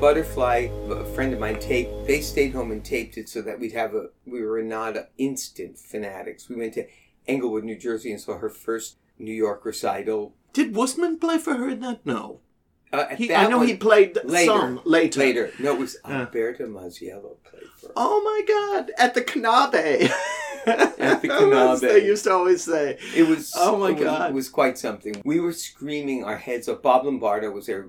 Butterfly, a friend of mine taped. They stayed home and taped it so that we'd have a. We were not instant fanatics. We went to Englewood, New Jersey, and saw her first New York recital. Did Wussman play for her in that? No. Uh, He, that I know one- he played later, some later. Later, no, it was Yeah. Alberto Mazziello played for. her. Oh my God! At the Knabe. At the Knabe. They used to always say. It was Oh my it was- God. It was quite something. We were screaming our heads off. Bob Lombardo was there,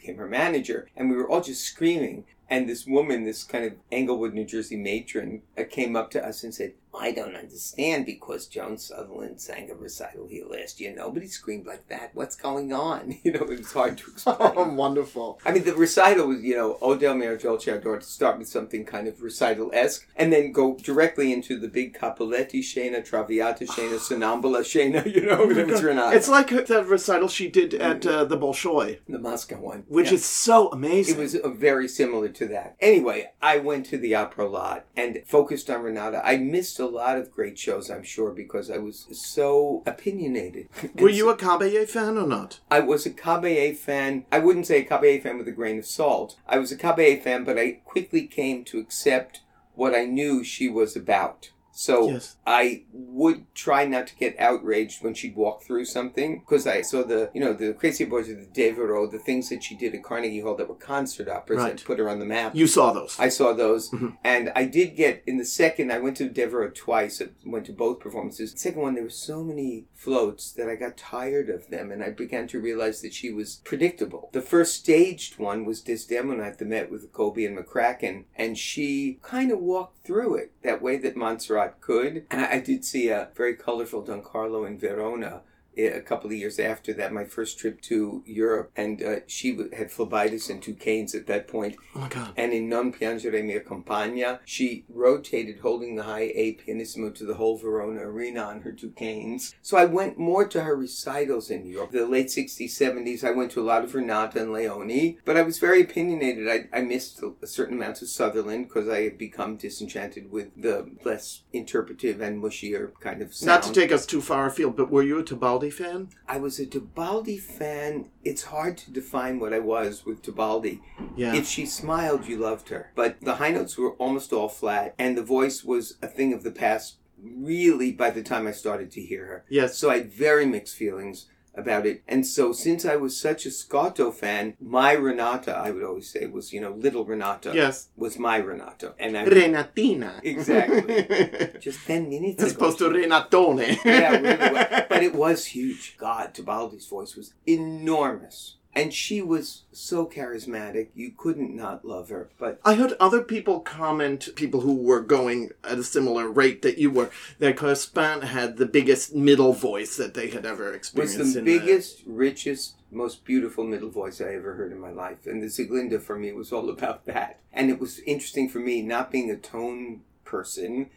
became her manager, and we were all just screaming. And this woman, this kind of Englewood, New Jersey matron, uh, came up to us and said, "I don't understand because Joan Sutherland sang a recital here last year. Nobody screamed like that. What's going on? You know, it was hard to explain." Oh, wonderful. I mean, the recital was, you know, Odell Mayer Dolce Adore to start with something kind of recital esque, and then go directly into the big Capuleti scena, Traviata scena, Sonnambula scena, you know, that was Renata. It's like the recital she did at uh, the Bolshoi, the Moscow one. which Yeah. is so amazing. It was uh, very similar to that. Anyway, I went to the opera lot and focused on Renata. I missed a lot of great shows, I'm sure, because I was so opinionated. Were you so- a Caballé fan or not? I was a Caballé fan. I wouldn't say a Caballé fan with a grain of salt. I was a Caballé fan, but I quickly came to accept what I knew she was about. So Yes. I would try not to get outraged when she'd walk through something because I saw the, you know, the Crazy Boys of the Devereux, the things that she did at Carnegie Hall that were concert operas Right. that put her on the map. You saw those. I saw those, Mhm. and I did get in the second. I went to Devereux twice. I went to both performances. The second one, there were so many floats that I got tired of them, and I began to realize that she was predictable. The first staged one was Desdemona at the Met with Colby and McCracken, and she kind of walked through it that way that Montserrat could. And I, I did see a very colorful Don Carlo in Verona a couple of years after that, my first trip to Europe, and uh, she had phlebitis and two canes at that point. oh my God. And in Non Piangere Mia Compagna, she rotated holding the high A pianissimo to the whole Verona arena on her two canes. So I went more to her recitals in New York. The late 60s, 70s, I went to a lot of Renata and Leonie, but I was very opinionated. I, I missed a, certain amount of Sutherland because I had become disenchanted with the less interpretive and mushier kind of sound. Not to take us too far afield, but were you a Tebaldi fan? I was a Tebaldi fan. It's hard to define what I was with Tebaldi. Yeah. If she smiled, you loved her. But the high notes were almost all flat, and the voice was a thing of the past, really, by the time I started to hear her. Yes. So I had very mixed feelings about it. And so, since I was such a Scotto fan, my Renata, I would always say, was, you know, little Renata. Yes. Was my Renata. And I. Renatina. Exactly. Just 10 minutes As ago. opposed to Renatone. yeah, really was. But it was huge. God, Tebaldi's voice was enormous. And she was so charismatic, you couldn't not love her. But I heard other people comment, people who were going at a similar rate that you were, that Correspond had the biggest middle voice that they had ever experienced was the biggest, richest, most beautiful middle voice I ever heard in my life. And the Sieglinde for me was all about that. And it was interesting for me, not being a tone person,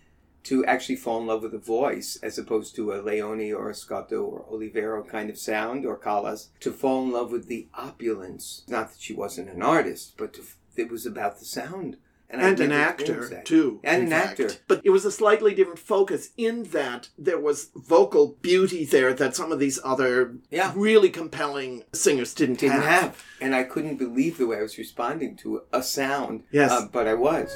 to actually fall in love with a voice as opposed to a Leonie or a Scotto or Olivero kind of sound or Callas, to fall in love with the opulence. Not that she wasn't an artist, but to, it was about the sound. I and an actor too, And an fact. actor. But it was a slightly different focus in that there was vocal beauty there that some of these other Yeah. really compelling singers didn't, Didn't have. And I couldn't believe the way I was responding to a sound. Yes. Uh, but I was.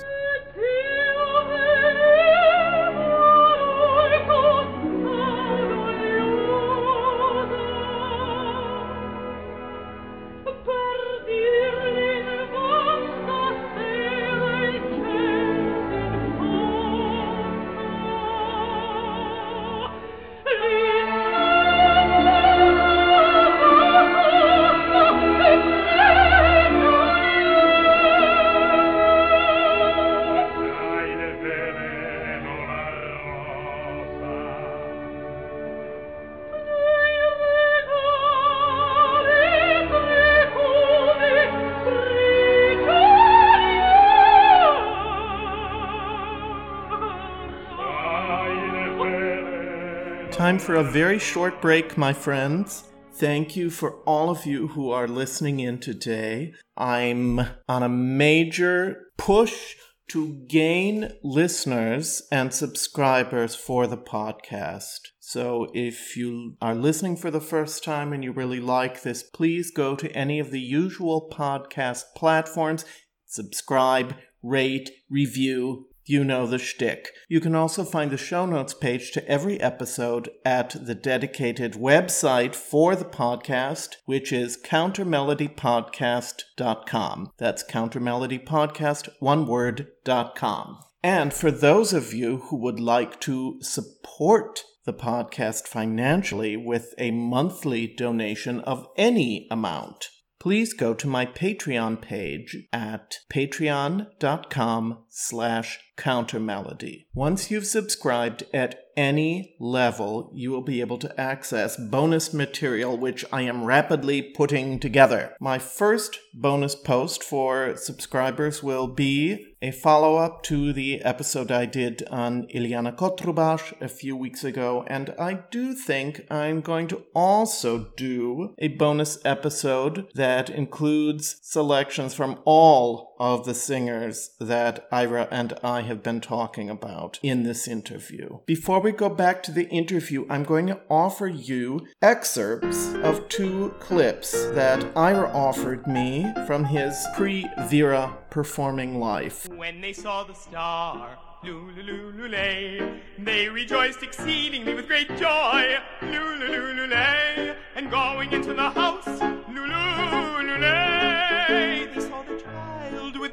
For a very short break, my friends. Thank you for all of you who are listening in today. I'm on a major push to gain listeners and subscribers for the podcast. So if you are listening for the first time and you really like this, please go to any of the usual podcast platforms, subscribe, rate, review, you know the shtick. You can also find the show notes page to every episode at the dedicated website for the podcast, which is countermelodypodcast.com. That's countermelodypodcast, one word, dot com. And for those of you who would like to support the podcast financially with a monthly donation of any amount, please go to my Patreon page at patreon.com slash countermelody. Once you've subscribed at any level, you will be able to access bonus material which I am rapidly putting together. My first bonus post for subscribers will be a follow up to the episode I did on Ileana Cotrubas a few weeks ago, and I do think I'm going to also do a bonus episode that includes selections from all of the singers that Ira and I have been talking about in this interview. Before we go back to the interview, I'm going to offer you excerpts of two clips that Ira offered me from his pre Vera performing life. When they saw the star, Lululululay, they rejoiced exceedingly with great joy, Lululululay, and going into the house, Lulululay, they saw the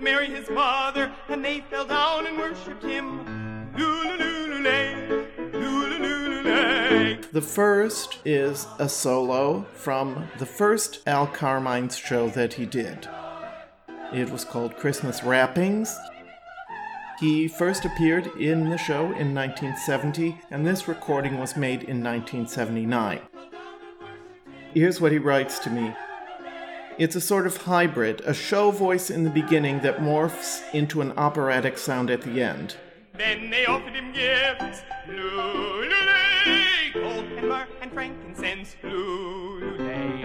Mary his mother, and they fell down and worshipped him. The first is a solo from the first Al Carmines show that he did. It was called Christmas Wrappings. He first appeared in the show in 1970, and this recording was made in 1979. Here's what he writes to me. It's a sort of hybrid, a show voice in the beginning that morphs into an operatic sound at the end. Then they offered him gifts, Lululay, gold and myrrh and frankincense, Lululay.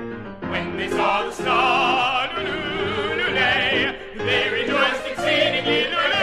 When they saw the star, Lululay, they rejoiced exceedingly, Lululay.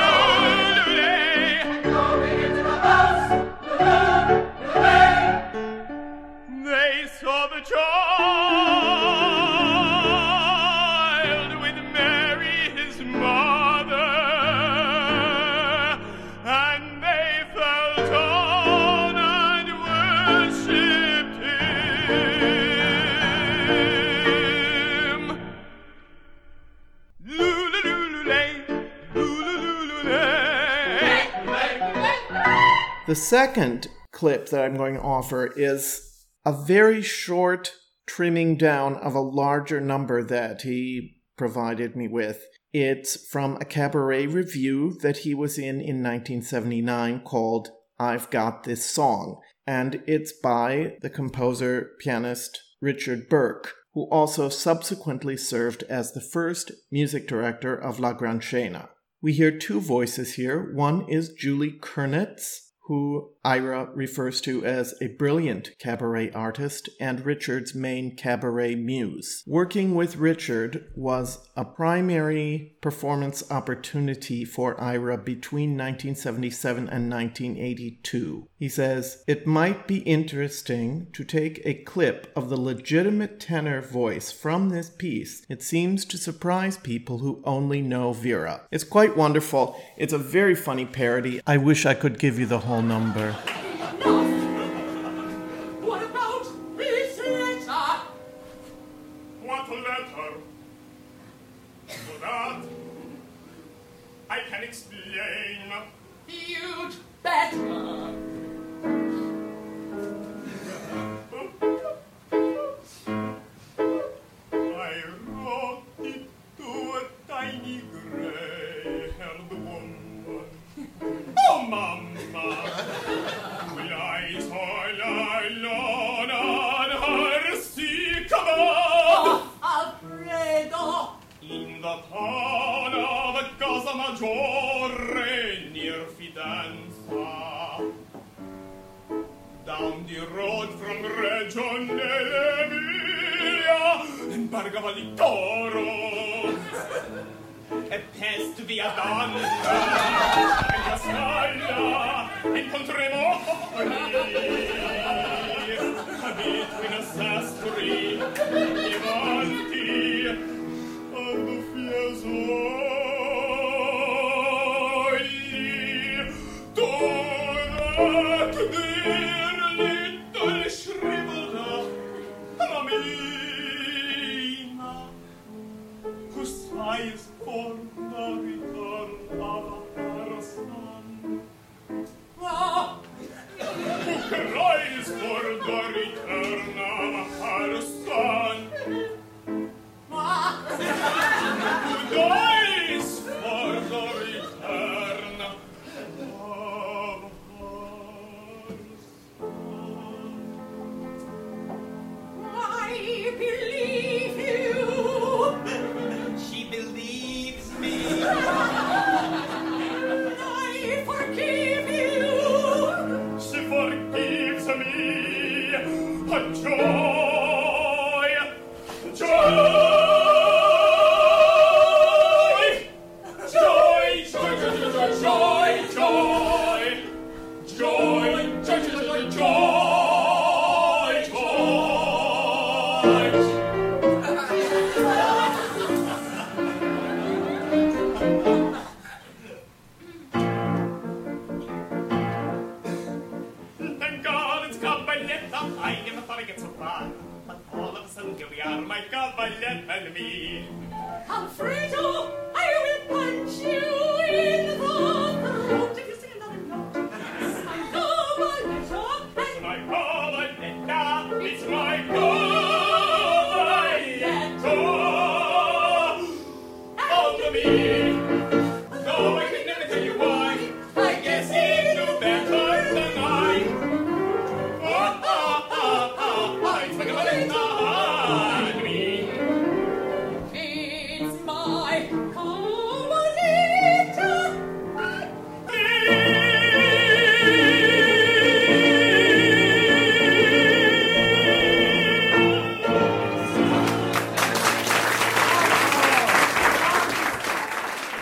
The second clip that I'm going to offer is a very short trimming down of a larger number that he provided me with. It's from a cabaret review that he was in in 1979 called I've Got This Song. And it's by the composer pianist Richard Burke, who also subsequently served as the first music director of La Gran Scena. We hear two voices here. One is Julie Kernitz, who Ira refers to as a brilliant cabaret artist and Richard's main cabaret muse. Working with Richard was a primary performance opportunity for Ira between 1977 and 1982. He says, It might be interesting to take a clip of the legitimate tenor voice from this piece. It seems to surprise people who only know Vera. It's quite wonderful. It's a very funny parody. I wish I could give you the whole number.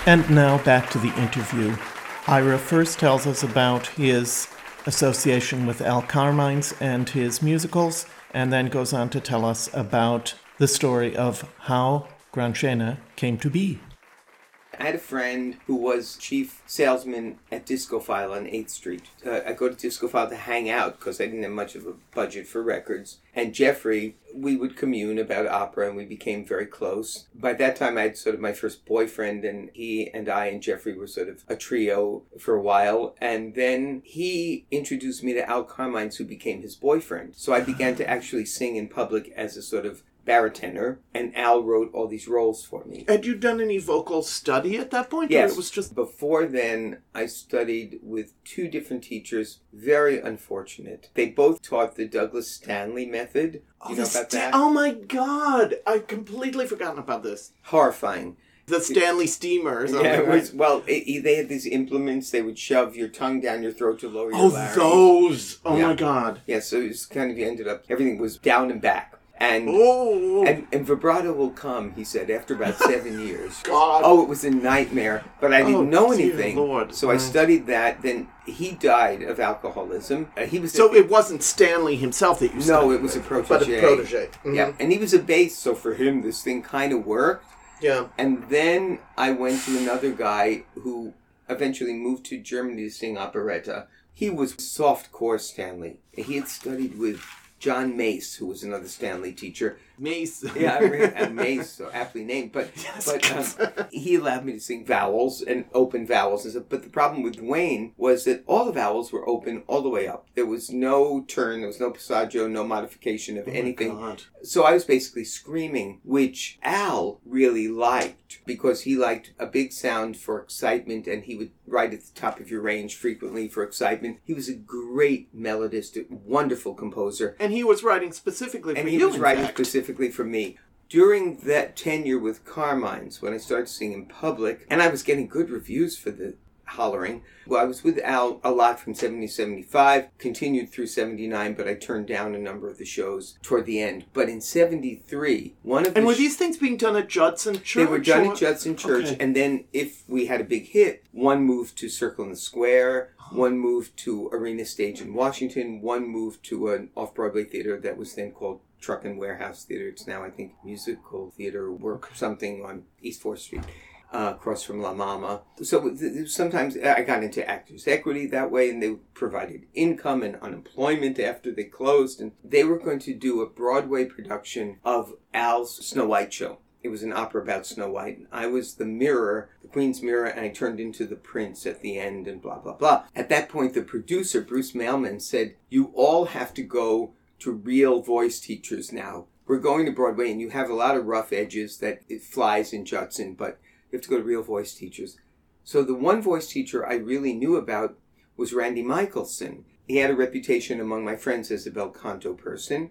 And now back to the interview. Ira first tells us about his association with Al Carmines and his musicals, and then goes on to tell us about the story of how Gran Scena came to be. I had a friend who was chief salesman at Discophile on 8th Street. Uh, I go to Discophile to hang out because I didn't have much of a budget for records. And Jeffrey, we would commune about opera and we became very close. By that time, I had sort of my first boyfriend, and he and I and Jeffrey were sort of a trio for a while. And then he introduced me to Al Carmines, who became his boyfriend. So I began to actually sing in public as a sort of baritone, and Al wrote all these roles for me. Had you done any vocal study at that point? or Yes. it was just Before then, I studied with two different teachers. Very unfortunate. They both taught the Douglas Stanley method. you oh, know about Sta- that? Oh my god! I've completely forgotten about this. Horrifying. The Stanley Steamer or oh something. Yeah, it right? was, well, it, they had these implements. They would shove your tongue down your throat to lower your Oh, larynx. those! Oh Yeah. my god! Yeah, so it was kind of you ended up everything was down and back. And and, and vibrato will come, he said, after about seven years. God. Oh, it was a nightmare, but I didn't Oh, know anything. Lord. So I studied that. Then he died of alcoholism. Uh, he was so it wasn't Stanley himself that you no, it was a protege. but a protege. Mhm. Yeah, and he was a bass, so for him this thing kind of worked. yeah. And then I went to another guy who eventually moved to Germany to sing operetta. He was soft core Stanley. He had studied with John Mace, who was another Stanley teacher. Mace. Yeah, I mean, Mace, so aptly named. But but um, he allowed me to sing vowels and open vowels and stuff. But the problem with Wayne was that all the vowels were open all the way up. There was no turn, there was no passaggio, no modification of anything. Oh God. So I was basically screaming, which Al really liked because he liked a big sound for excitement and he would write at the top of your range frequently for excitement. He was a great melodist, a wonderful composer And he was writing specifically for and he was in writing fact. specifically for me. During that tenure with Carmines, when I started singing in public, and I was getting good reviews for the hollering, well, I was with Al a lot from 70 to 75, continued through 79, but I turned down a number of the shows toward the end. But in 73, one of And the were sh- these things being done at Judson Church? they were done or- at Judson Church, Okay. and then if we had a big hit, one moved to Circle in the Square, uh-huh. one moved to Arena Stage in Washington, one moved to an off Broadway theater that was then called Truck and Warehouse Theater. It's now, I think, Musical Theater Work something on East 4th Street. Uh, across from La Mama. So th- sometimes I got into Actors Equity that way, and they provided income and unemployment after they closed. And they were going to do a Broadway production of Al's Snow White show. It was an opera about Snow White. And I was the mirror, the Queen's mirror, and I turned into the prince at the end and blah, blah, blah. At that point, the producer, Bruce Mailman, said, You all have to go to real voice teachers now. We're going to Broadway, and you have a lot of rough edges that it flies in Judson, but you have to go to real voice teachers. So the one voice teacher I really knew about was Randy Mickelson. He had a reputation among my friends as a bel canto person.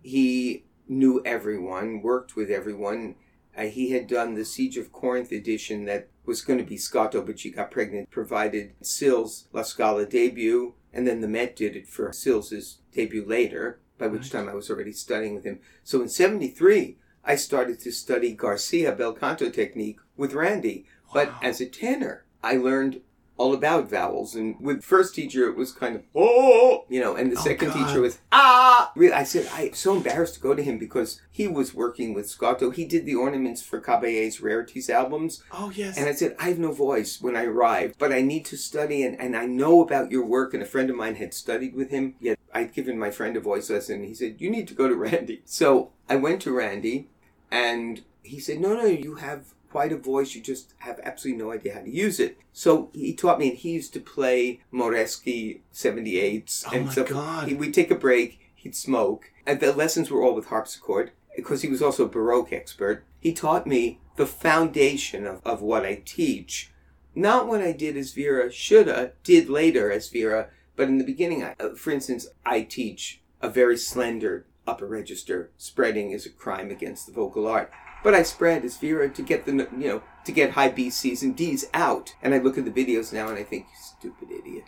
He knew everyone, worked with everyone. Uh, he had done the Siege of Corinth edition that was going to be Scotto, but she got pregnant, provided Sills' La Scala debut, and then the Met did it for Sills' debut later, by which time I was already studying with him. So in 73, I started to study Garcia bel canto technique with Randy. But as a tenor, I learned all about vowels. And with first teacher, it was kind of, oh, you know, and the second God. teacher was, ah. Really, I said, I'm so embarrassed to go to him because he was working with Scotto. He did the ornaments for Caballé's Rarities albums. Oh yes. And I said, I have no voice when I arrived, but I need to study and, and I know about your work. And a friend of mine had studied with him. Yet I'd given my friend a voice lesson. And he said, You need to go to Randy. So I went to Randy and he said, No, no, you have quite a voice. You just have absolutely no idea how to use it. So he taught me, and he used to play Moreschi 78s. Oh and my God. he- we'd take a break, he'd smoke. And the lessons were all with harpsichord because he was also a Baroque expert. He taught me the foundation of, of what I teach. Not what I did as Vera shoulda, did later as Vera, but in the beginning, I, uh, for instance, I teach a very slender upper register. Spreading is a crime against the vocal art. But I spread as Vera to get the, you know, to get high B's, C's, and D's out. And I look at the videos now and I think, you stupid idiot.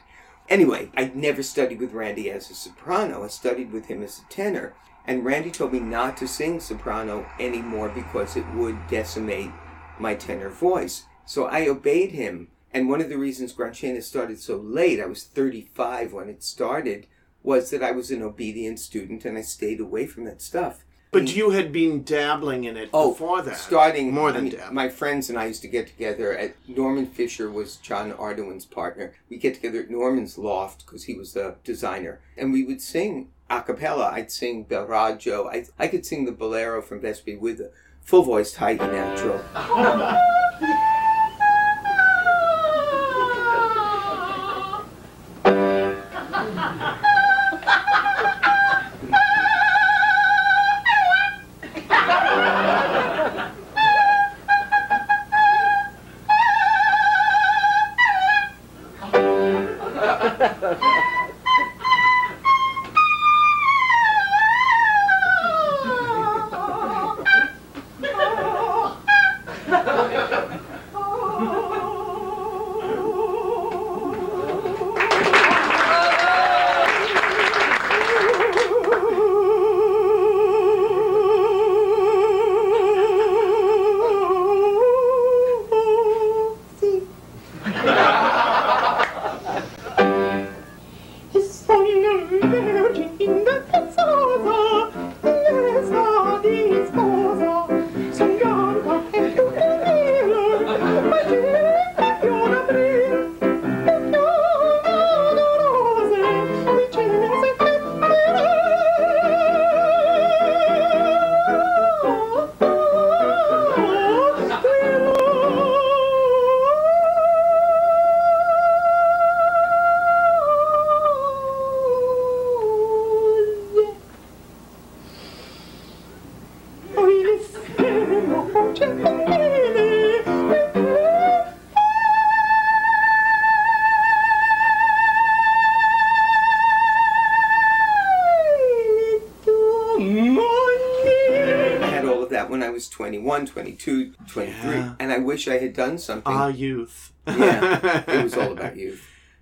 Anyway, I never studied with Randy as a soprano. I studied with him as a tenor. And Randy told me not to sing soprano anymore because it would decimate my tenor voice. So I obeyed him. And one of the reasons Gran Scena started so late, I was 35 when it started, was that I was an obedient student and I stayed away from that stuff. But you had been dabbling in it Oh, before that. starting more I than mean. My friends and I used to get together at Norman Fisher was John Ardoin's partner. We get together at Norman's loft because he was a designer, and we would sing a cappella. I'd sing Bel raggio. I I could sing the bolero from Vespri with a full voiced high natural. 21, 22, 23, Yeah. and I wish I had done something. Ah, youth. yeah, it was all about youth.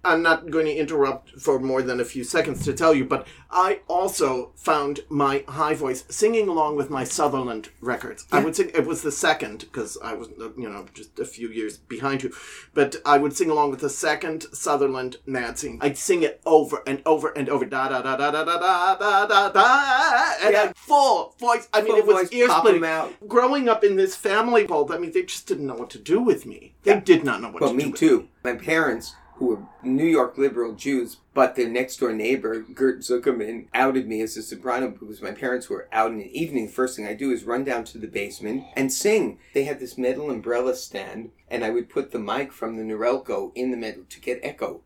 I'm not going to interrupt for more than a few seconds to tell you, but I also found my high voice singing along with my Sutherland records. I would sing, it was the second, because I was, uh, you know, just a few years behind you, but I would sing along with the second Sutherland Nazi. I'd sing it over and over and over, da da da da da da da da da da, and Yeah. full voice. I mean, Full it was ear splitting. out. Growing up in this family fold, I mean, they just didn't know what to do with me. They did not know what Well, to do with me too. My parents, who were New York liberal Jews, but their next door neighbor, Gert Zuckerman, outed me as a soprano because my parents were out in the evening. First thing I do is run down to the basement and sing. They had this metal umbrella stand, and I would put the mic from the Norelco in the middle to get echo.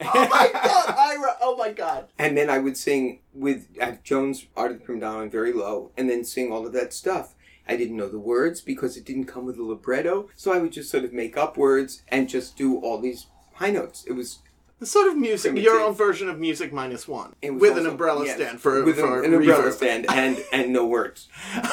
Oh my god, Ira! Oh my god. And then I would sing with Jones Art of the Prima Donna very low, and then sing all of that stuff. I didn't know the words because it didn't come with a libretto, so I would just sort of make up words and just do all these high notes. It was The sort of music, Primitive. your own version of music minus one, it was with an umbrella yes, stand for with for an, an umbrella stand and and no words.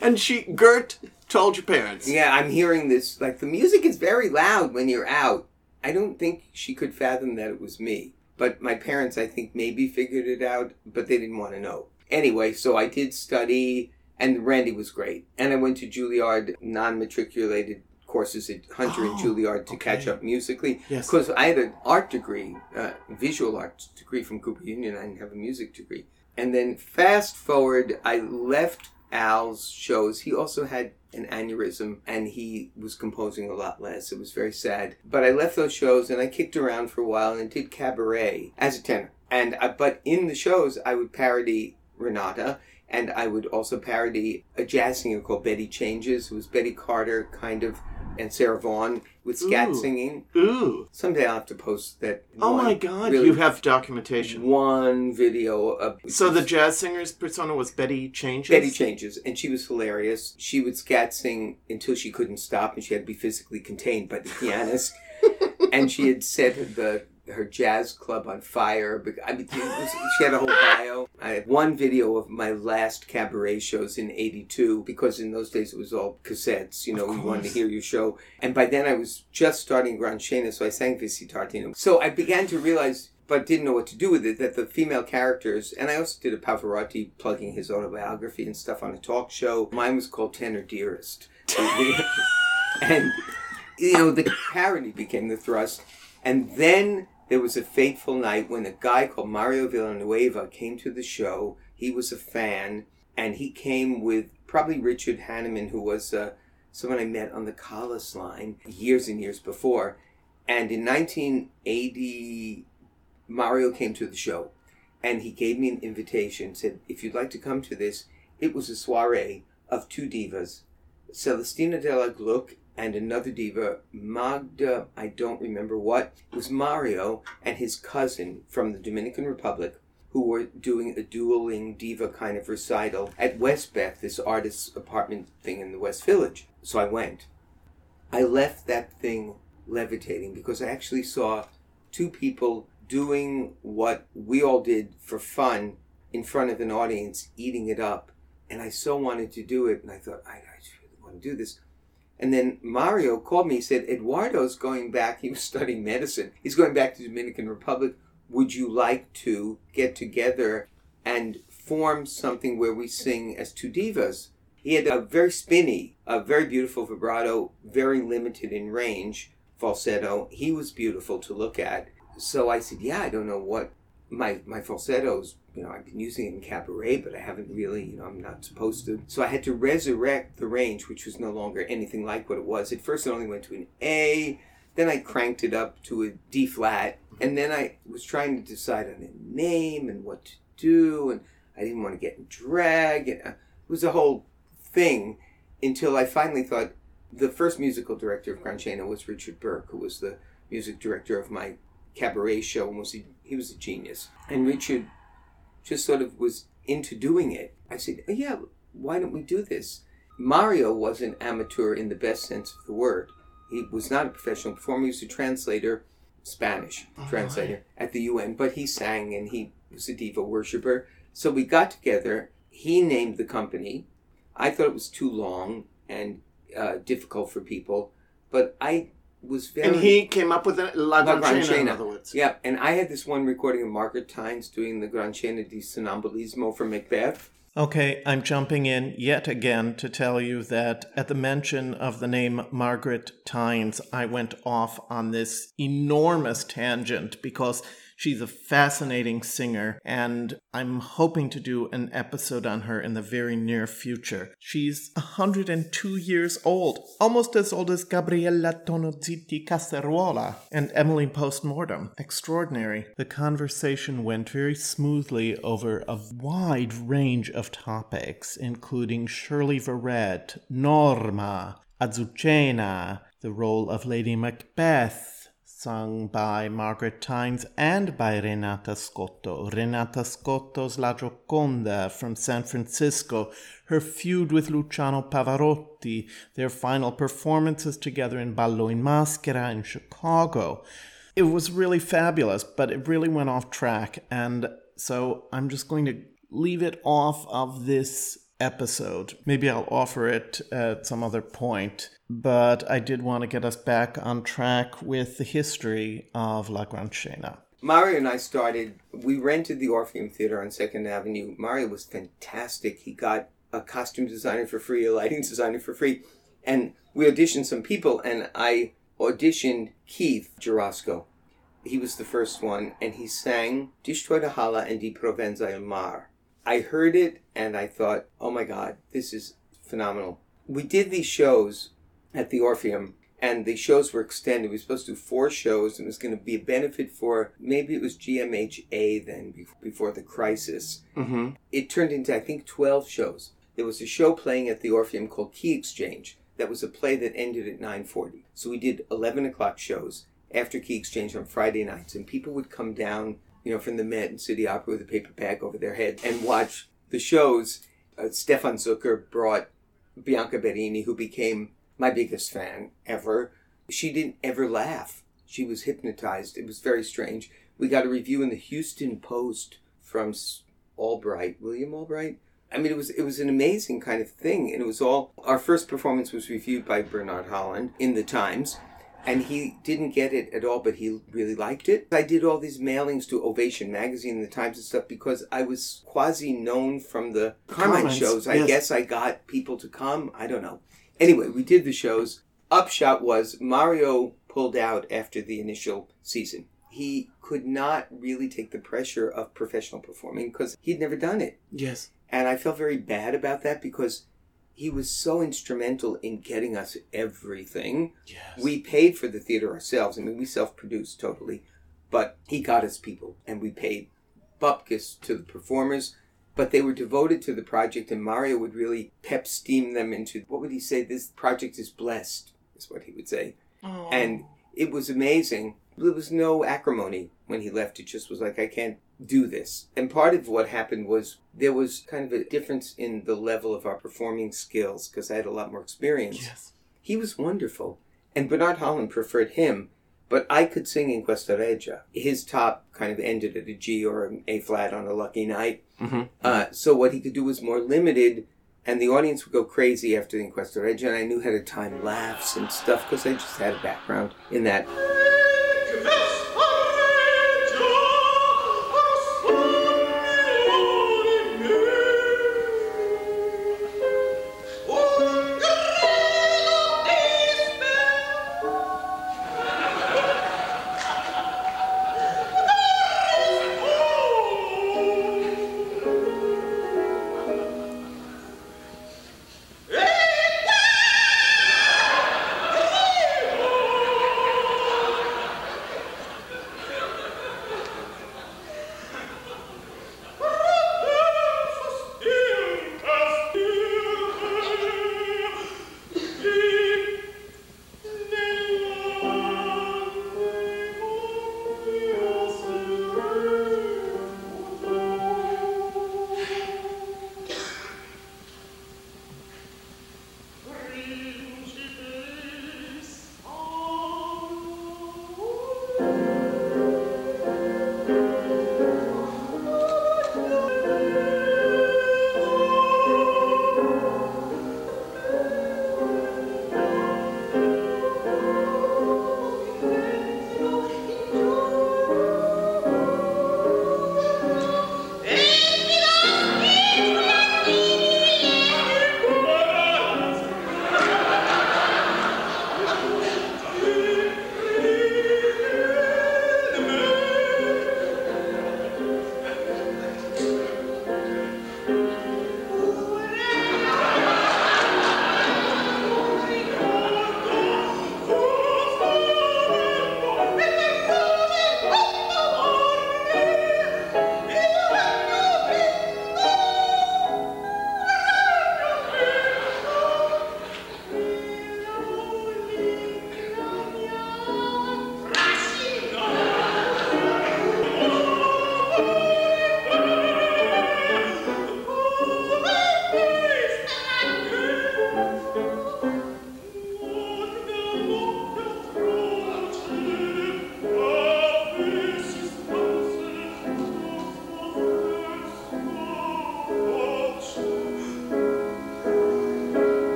And she, Gert, told your parents. Yeah, I'm hearing this like the music is very loud when you're out. I don't think she could fathom that it was me. But my parents, I think, maybe figured it out, but they didn't want to know. Anyway, so I did study, and Randy was great. And I went to Juilliard non-matriculated courses at Hunter and Oh, Juilliard to okay. catch up musically. Yes. Because I had an art degree, uh, visual arts degree from Cooper Union. I didn't have a music degree. And then fast forward, I left Al's shows. He also had an aneurysm and he was composing a lot less. It was very sad. But I left those shows and I kicked around for a while and did cabaret as a tenor. And I, but in the shows, I would parody Renata and I would also parody a jazz singer called Betty Changes. who was Betty Carter, kind of, and Sarah Vaughan with scat Ooh. singing. Ooh. Someday I'll have to post that. Oh my god, really- you have documentation. one video of So the jazz singer's persona was Betty Changes? Betty changes, and she was hilarious. She would scat sing until she couldn't stop, and she had to be physically contained by the pianist. and she had said the her jazz club on fire. I mean, she had a whole bio. I had one video of my last cabaret shows in '82 because in those days it was all cassettes. You know, you wanted to hear your show, and by then I was just starting Gran Scena, so I sang Visitartino. So I began to realize. But didn't know what to do with it. That the female characters, and I also did a Pavarotti plugging his autobiography and stuff on a talk show. Mine was called Tenor Dearest, and you know the parody became the thrust. And then there was a fateful night when a guy called Mario Villanueva came to the show. He was a fan, and he came with probably Richard Hanneman, who was uh, someone I met on the Collis line years and years before. And in 1980, Mario came to the show, and he gave me an invitation. Said, "If you'd like to come to this, it was a soiree of two divas, Celestina de la Gluck and another diva, Magda. I don't remember what, was Mario and his cousin from the Dominican Republic." Who were doing a dueling diva kind of recital at Westbeth, this artist's apartment thing in the West Village. So I went. I left that thing levitating because I actually saw two people doing what we all did for fun in front of an audience, eating it up. And I so wanted to do it, and I thought, I, I really want to do this. And then Mario called me. He said, Eduardo's going back. He was studying medicine. He's going back to Dominican Republic. Would you like to get together and form something where we sing as two divas? He had a very spinny, a very beautiful vibrato, very limited in range falsetto. He was beautiful to look at. So I said, yeah, I don't know what my my falsettos. You know, I've been using it in cabaret, but I haven't really. You know, I'm not supposed to. So I had to resurrect the range, which was no longer anything like what it was. At first, it only went to an A. Then I cranked it up to a D flat, and then I was trying to decide on a name and what to do, and I didn't want to get in drag. And uh, it was a whole thing until I finally thought the first musical director of Gran Scena was Richard Burke, who was the music director of my cabaret show and was a, he was a genius. And Richard just sort of was into doing it. I said, oh, "Yeah, why don't we do this?" Mario was an amateur in the best sense of the word. He was not a professional performer. He was a translator, Spanish translator at the UN, but he sang and he was a diva worshiper. So we got together. He named the company. I thought it was too long and uh, difficult for people, but I was very. And he came up with a La La Gran Scena, in other words. Yeah, and I had this one recording of Margaret Tynes doing the Gran Scena di sonnambulismo from Macbeth. Okay, I'm jumping in yet again to tell you that at the mention of the name Margaret Tynes, I went off on this enormous tangent because she's a fascinating singer, and I'm hoping to do an episode on her in the very near future. She's 102 years old, almost as old as Gabriella Tonozitti Casaruola and Emily Postmortem. Extraordinary. The conversation went very smoothly over a wide range of topics, including Shirley Verrett, Norma, Azucena, the role of Lady Macbeth, sung by Margaret Tynes and by Renata Scotto. Renata Scotto's La Gioconda from San Francisco, her feud with Luciano Pavarotti, their final performances together in Ballo in Maschera in Chicago. It was really fabulous, but it really went off track, and so I'm just going to leave it off of this episode. Maybe I'll offer it at some other point, but I did want to get us back on track with the history of La Gran Scena. Mario and I started, we rented the Orpheum Theater on 2nd Avenue. Mario was fantastic. He got a costume designer for free, a lighting designer for free, and we auditioned some people, and I auditioned Keith Jurosko. He was the first one, and he sang Distro de Hala and Di Provenza il Mar. I heard it and I thought, oh my God, this is phenomenal. We did these shows at the Orpheum and the shows were extended. We were supposed to do four shows and it was going to be a benefit for maybe it was GMHA then before the crisis. Mm-hmm. It turned into, I think, 12 shows. There was a show playing at the Orpheum called Key Exchange. That was a play that ended at 9.40. So we did 11 o'clock shows after Key Exchange on Friday nights and people would come down you know, from the Met and City Opera with a paper bag over their head and watch the shows. Uh, Stefan Zucker brought Bianca Berini, who became my biggest fan ever. She didn't ever laugh. She was hypnotized. It was very strange. We got a review in the Houston Post from Albright, William Albright. I mean, it was it was an amazing kind of thing, and it was all. Our first performance was reviewed by Bernard Holland in the Times, and he didn't get it at all, but he really liked it. I did all these mailings to Ovation magazine and the Times and stuff because I was quasi known from the Carmine Carmines, shows. I yes. guess I got people to come. I don't know. Anyway, we did the shows. Upshot was Mario pulled out after the initial season. he could not really take the pressure of professional performing because he'd never done it. Yes. And I felt very bad about that because he was so instrumental in getting us everything. Yes. We paid for the theater ourselves. I mean, we self produced totally, but he got us people and we paid bupkis to the performers. But they were devoted to the project, and Mario would really pep steam them into what would he say? This project is blessed, is what he would say. Oh. And it was amazing. There was no acrimony when he left. It just was like, I can't do this. And part of what happened was there was kind of a difference in the level of our performing skills because I had a lot more experience. yes. He was wonderful. And Bernard Holland preferred him, but I could sing in Questa Reggia. His top kind of ended at a G or an A flat on a lucky night. Mm-hmm. Uh, so what he could do was more limited, and the audience would go crazy after the In questa reggia, and I knew how to time laughs and stuff because I just had a background in that.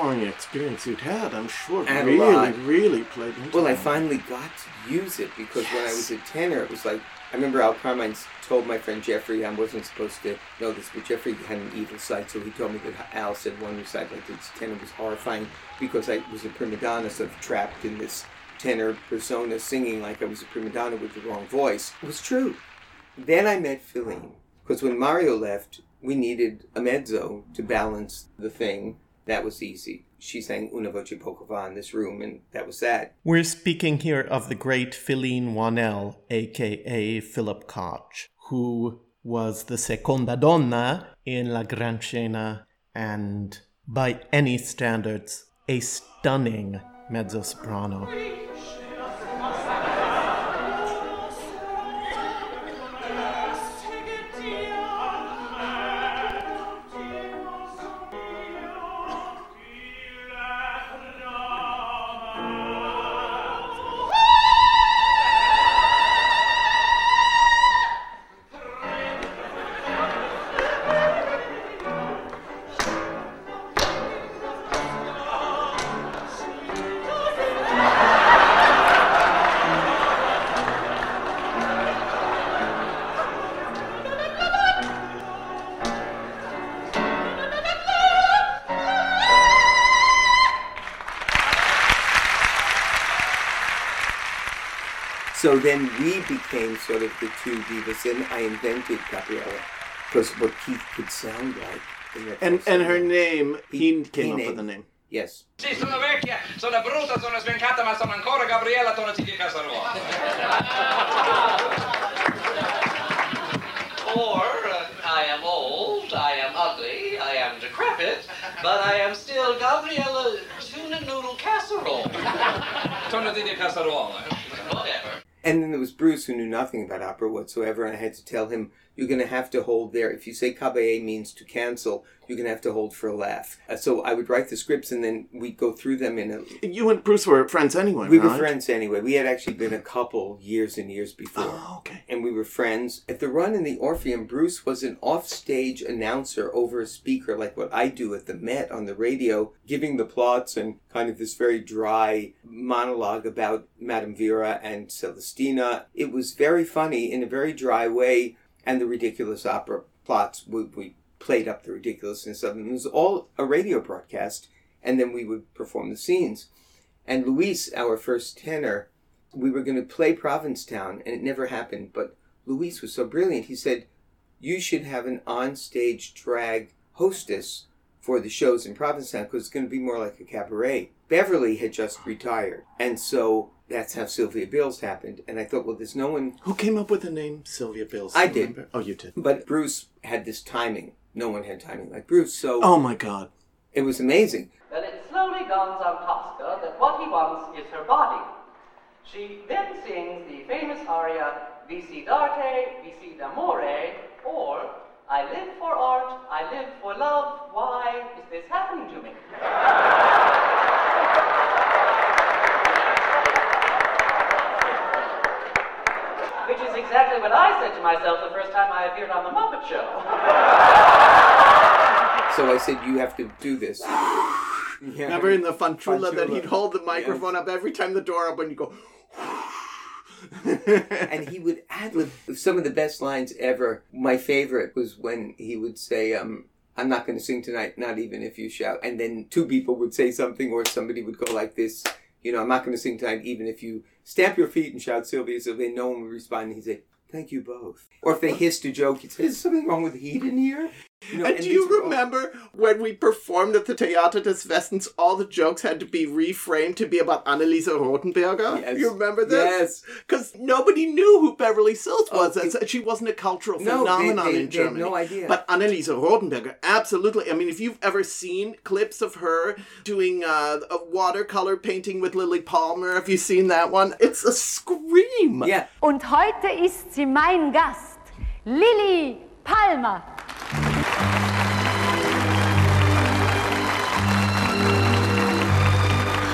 Performing experience you'd had, I'm sure. And really, really played into Well, I finally got to use it because when I was a tenor, it was like I remember Al Carmine told my friend Jeffrey I wasn't supposed to know this, but Jeffrey had an evil side, so he told me that Al said one recital like this tenor was horrifying because I was a prima donna, sort of trapped in this tenor persona, singing like I was a prima donna with the wrong voice. It was true. Then I met Philene because when Mario left, we needed a mezzo to balance the thing. That was easy. She sang Una voce poco va in this room, and that was that. We're speaking here of the great Philene Wannelle, aka Philip Koch, who was the seconda donna in La Gran Scena and, by any standards, a stunning mezzo soprano. Then we became sort of the two divas, and I invented Gabriella because what Keith could sound like. in that And first and her name, he came up named- with the name. Yes. Sì, sono vecchia, sono brutta, sono svencata, ma sono ancora Gabriella Tonati di Casaruola. Or uh, I am old, I am ugly, I am decrepit, but I am still Gabriella Tuna Noodle Casserole. Tonati di Casaruola. And then there was Bruce who knew nothing about opera whatsoever, and I had to tell him, you're going to have to hold there. If you say cabaret means to cancel, you're going to have to hold for a laugh. Uh, so I would write the scripts, and then we'd go through them in a. You and Bruce were friends anyway, We were friends anyway. We had actually been a couple years and years before. Oh, okay. and we were friends. At the run in the Orpheum, Bruce was an offstage announcer over a speaker, like what I do at the Met on the radio, giving the plots and kind of this very dry monologue about Madame Vera and Celestina. It was very funny in a very dry way, and the ridiculous opera plots. We, we played up the ridiculousness of them. It was all a radio broadcast, and then we would perform the scenes. And Luis, our first tenor, we were going to play Provincetown, and it never happened. But Luis was so brilliant. He said, "You should have an on-stage drag hostess for the shows in Provincetown because it's going to be more like a cabaret." Beverly had just retired, and so that's how Sylvia Bills happened. And I thought, well, there's no one. Who came up with the name Sylvia Bills? I Do did. remember? Oh, you did. But Bruce had this timing. No one had timing like Bruce, so Oh my God. it was amazing. Then it slowly dawns on Tosca that what he wants is her body. She then sings the famous aria Vissi d'arte, Vissi d'amore, or I live for art, I live for love, why is this happening to me? Which is exactly what I said to myself the first time I appeared on The Muppet Show. So I said, you have to do this. Yeah. Remember in the Fantrula that he'd hold the microphone up every time the door opened, you go. And he would ad lib some of the best lines ever. My favorite was when he would say, um, I'm not going to sing tonight, not even if you shout. And then two people would say something, or somebody would go like this, you know, I'm not going to sing tonight, even if you stamp your feet and shout Sylvia, So Sylvia, no one would respond. And he'd say, Thank you both. Or if they hissed a joke, he'd say, Is something wrong with heat in here? You know, And do you were all- remember when we performed at the Theater des Westens, all the jokes had to be reframed to be about Anneliese Rothenberger? Yes. You remember this? Yes. Because nobody knew who Beverly Sills was. Oh, and she wasn't a cultural No, phenomenon they- in they had Germany. no idea. But Anneliese Rothenberger, absolutely. I mean, if you've ever seen clips of her doing uh, a watercolor painting with Lilli Palmer, have you seen that one? It's a scream. Yeah. Und heute ist sie mein Gast, Lilli Palmer.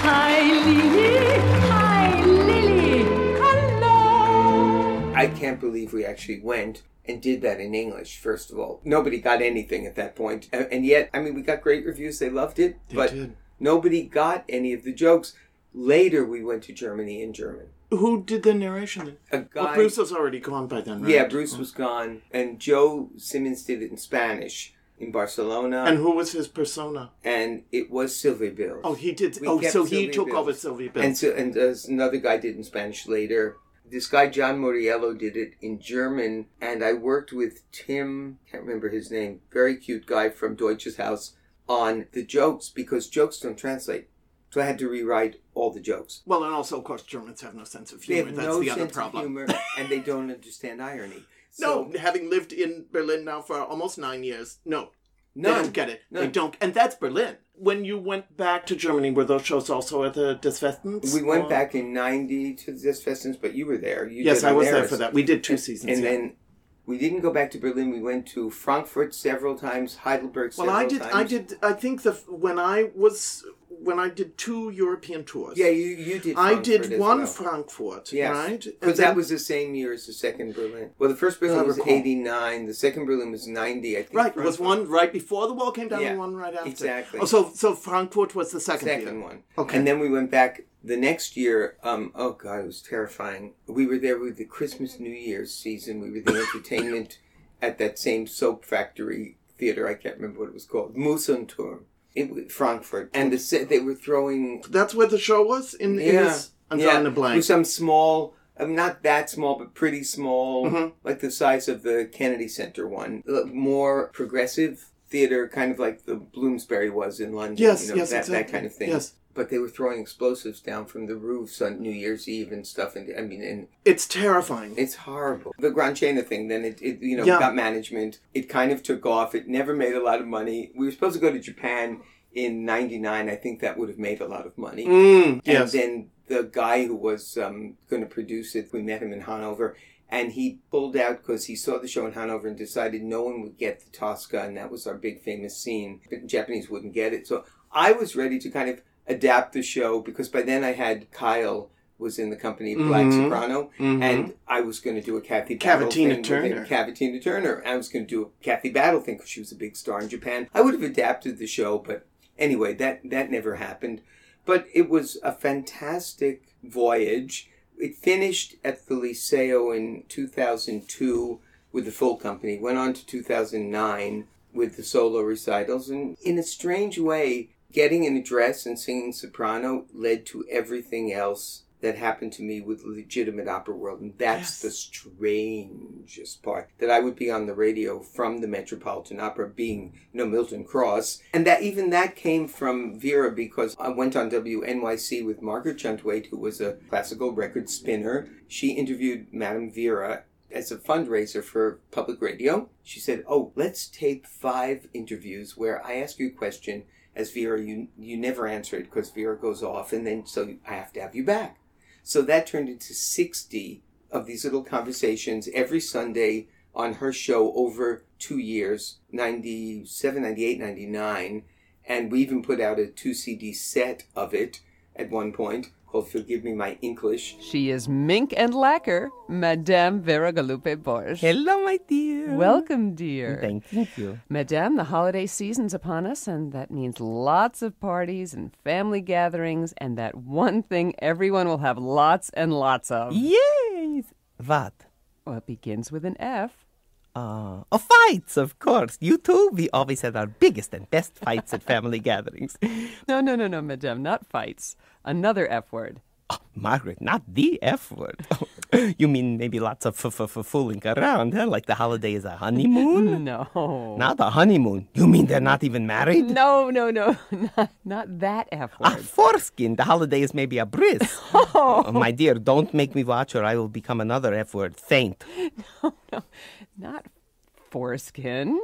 Hi Lilly, hi Lilly, hallo. I can't believe we actually went and did that in English, first of all. Nobody got anything at that point. And, and yet, I mean, we got great reviews. They loved it. They but did. Nobody got any of the jokes. Later, we went to Germany in German. Who did the narration? A Well, guy. Bruce was already gone by then, right? yeah, Bruce was gone, and Joe Simmons did it in Spanish in Barcelona, And who was his persona? and it was Sylvia Bills. Oh, he did. We oh, so he took Bills. over Sylvia Bills. And so, and uh, another guy did in Spanish later. This guy John Moriello did it in German, and I worked with Tim. Can't remember his name. Very cute guy from Deutsches Haus on the jokes because jokes don't translate. So I had to rewrite all the jokes. well, and also, of course, Germans have no sense of humor. They have That's no the other sense problem. of humor, and they don't understand irony. No, having lived in Berlin now for almost nine years, no, they don't get it. They don't, and that's Berlin. When you went back to Germany, were those shows also at the Des Westens? We went or- back in '90 to the Westens, but you were there. You Yes, I was there for that. We did two And- seasons. and yeah. then we didn't go back to Berlin. We went to Frankfurt several times, Heidelberg well, I did. times. I did. I think the when I was when I did two European tours. Yeah, you you did. I Frankfurt did one well. Frankfurt, Yes, right? Because that was the same year as the second Berlin. Well, the first oh, Berlin was '89. The second Berlin was '90. I think. right. Was one right before the wall came down, Yeah, and one right after. exactly. Oh, so so Frankfurt was the second, second year. one. Okay. And then we went back the next year. Um, oh god, it was terrifying. We were there with the Christmas New Year's season. We were the entertainment at that same soap factory theater. I can't remember what it was called. Mousonturm. It was Frankfurt, and the set they were throwing. That's where the show was in. in Yeah, this, I'm drawing the blank. was some small. Um, not that small, but pretty small, Mhm. like the size of the Kennedy Center one. More progressive theater, kind of like the Bloomsbury was in London. Yes, you know, yes, that, exactly. that kind of thing. Yes. But they were throwing explosives down from the roofs on New Year's Eve and stuff. And I mean, and It's terrifying. it's horrible. The Gran Scena thing, then it, it you know, Yeah. got management. It kind of took off. It never made a lot of money. We were supposed to go to Japan in 99. I think that would have made a lot of money. Mm, yes. And then the guy who was um, going to produce it, we met him in Hanover, and he pulled out because he saw the show in Hanover and decided no one would get the Tosca, and that was our big famous scene. The Japanese wouldn't get it. So I was ready to kind of adapt the show because by then I had Kyle was in the company of Black Mhm. Soprano, Mhm. and I was going to do a Kathy Battle Cavatina thing. Turner. Cavatina Turner. I was going to do a Kathy Battle thing because she was a big star in Japan. I would have adapted the show, but anyway, that that never happened. But it was a fantastic voyage. It finished at the Liceo in 2002 with the full company. Went on to 2009 with the solo recitals, and in a strange way, getting an address and singing soprano led to everything else that happened to me with legitimate opera world and that's Yes. the strangest part that i would be on the radio from the metropolitan opera being you know milton cross and that even that came from vera because i went on wnyc with margaret juntwait who was a classical record spinner she interviewed madame vera as a fundraiser for public radio she said oh let's tape five interviews where i ask you a question as Vera, you you never answer it because Vera goes off, and then so I have to have you back. So that turned into sixty of these little conversations every Sunday on her show over two years 97, 98, 99. and we even put out a two CD set of it at one point called "Forgive Me My English." She is mink and lacquer, Madame Vera Galupe Borszkh. Hello, my dear. Welcome, dear. Thank, thank you. Madame, the holiday season's upon us, and that means lots of parties and family gatherings, and that one thing everyone will have lots and lots of. Yes. What? Well, it begins with an F. Uh, oh, fights, of course. You too. We always had our biggest and best fights at family gatherings. No, no, no, no, Madame, not fights. Another F word. Oh, Margaret, not the F word. you mean maybe lots of f- f- fooling around, huh? Like the holiday is a honeymoon? No. Not a honeymoon. You mean they're not even married? No, no, no, not, not that F word. A foreskin. The holiday is maybe a bris. oh, my dear, don't make me watch or I will become another F word. Faint. Not foreskin.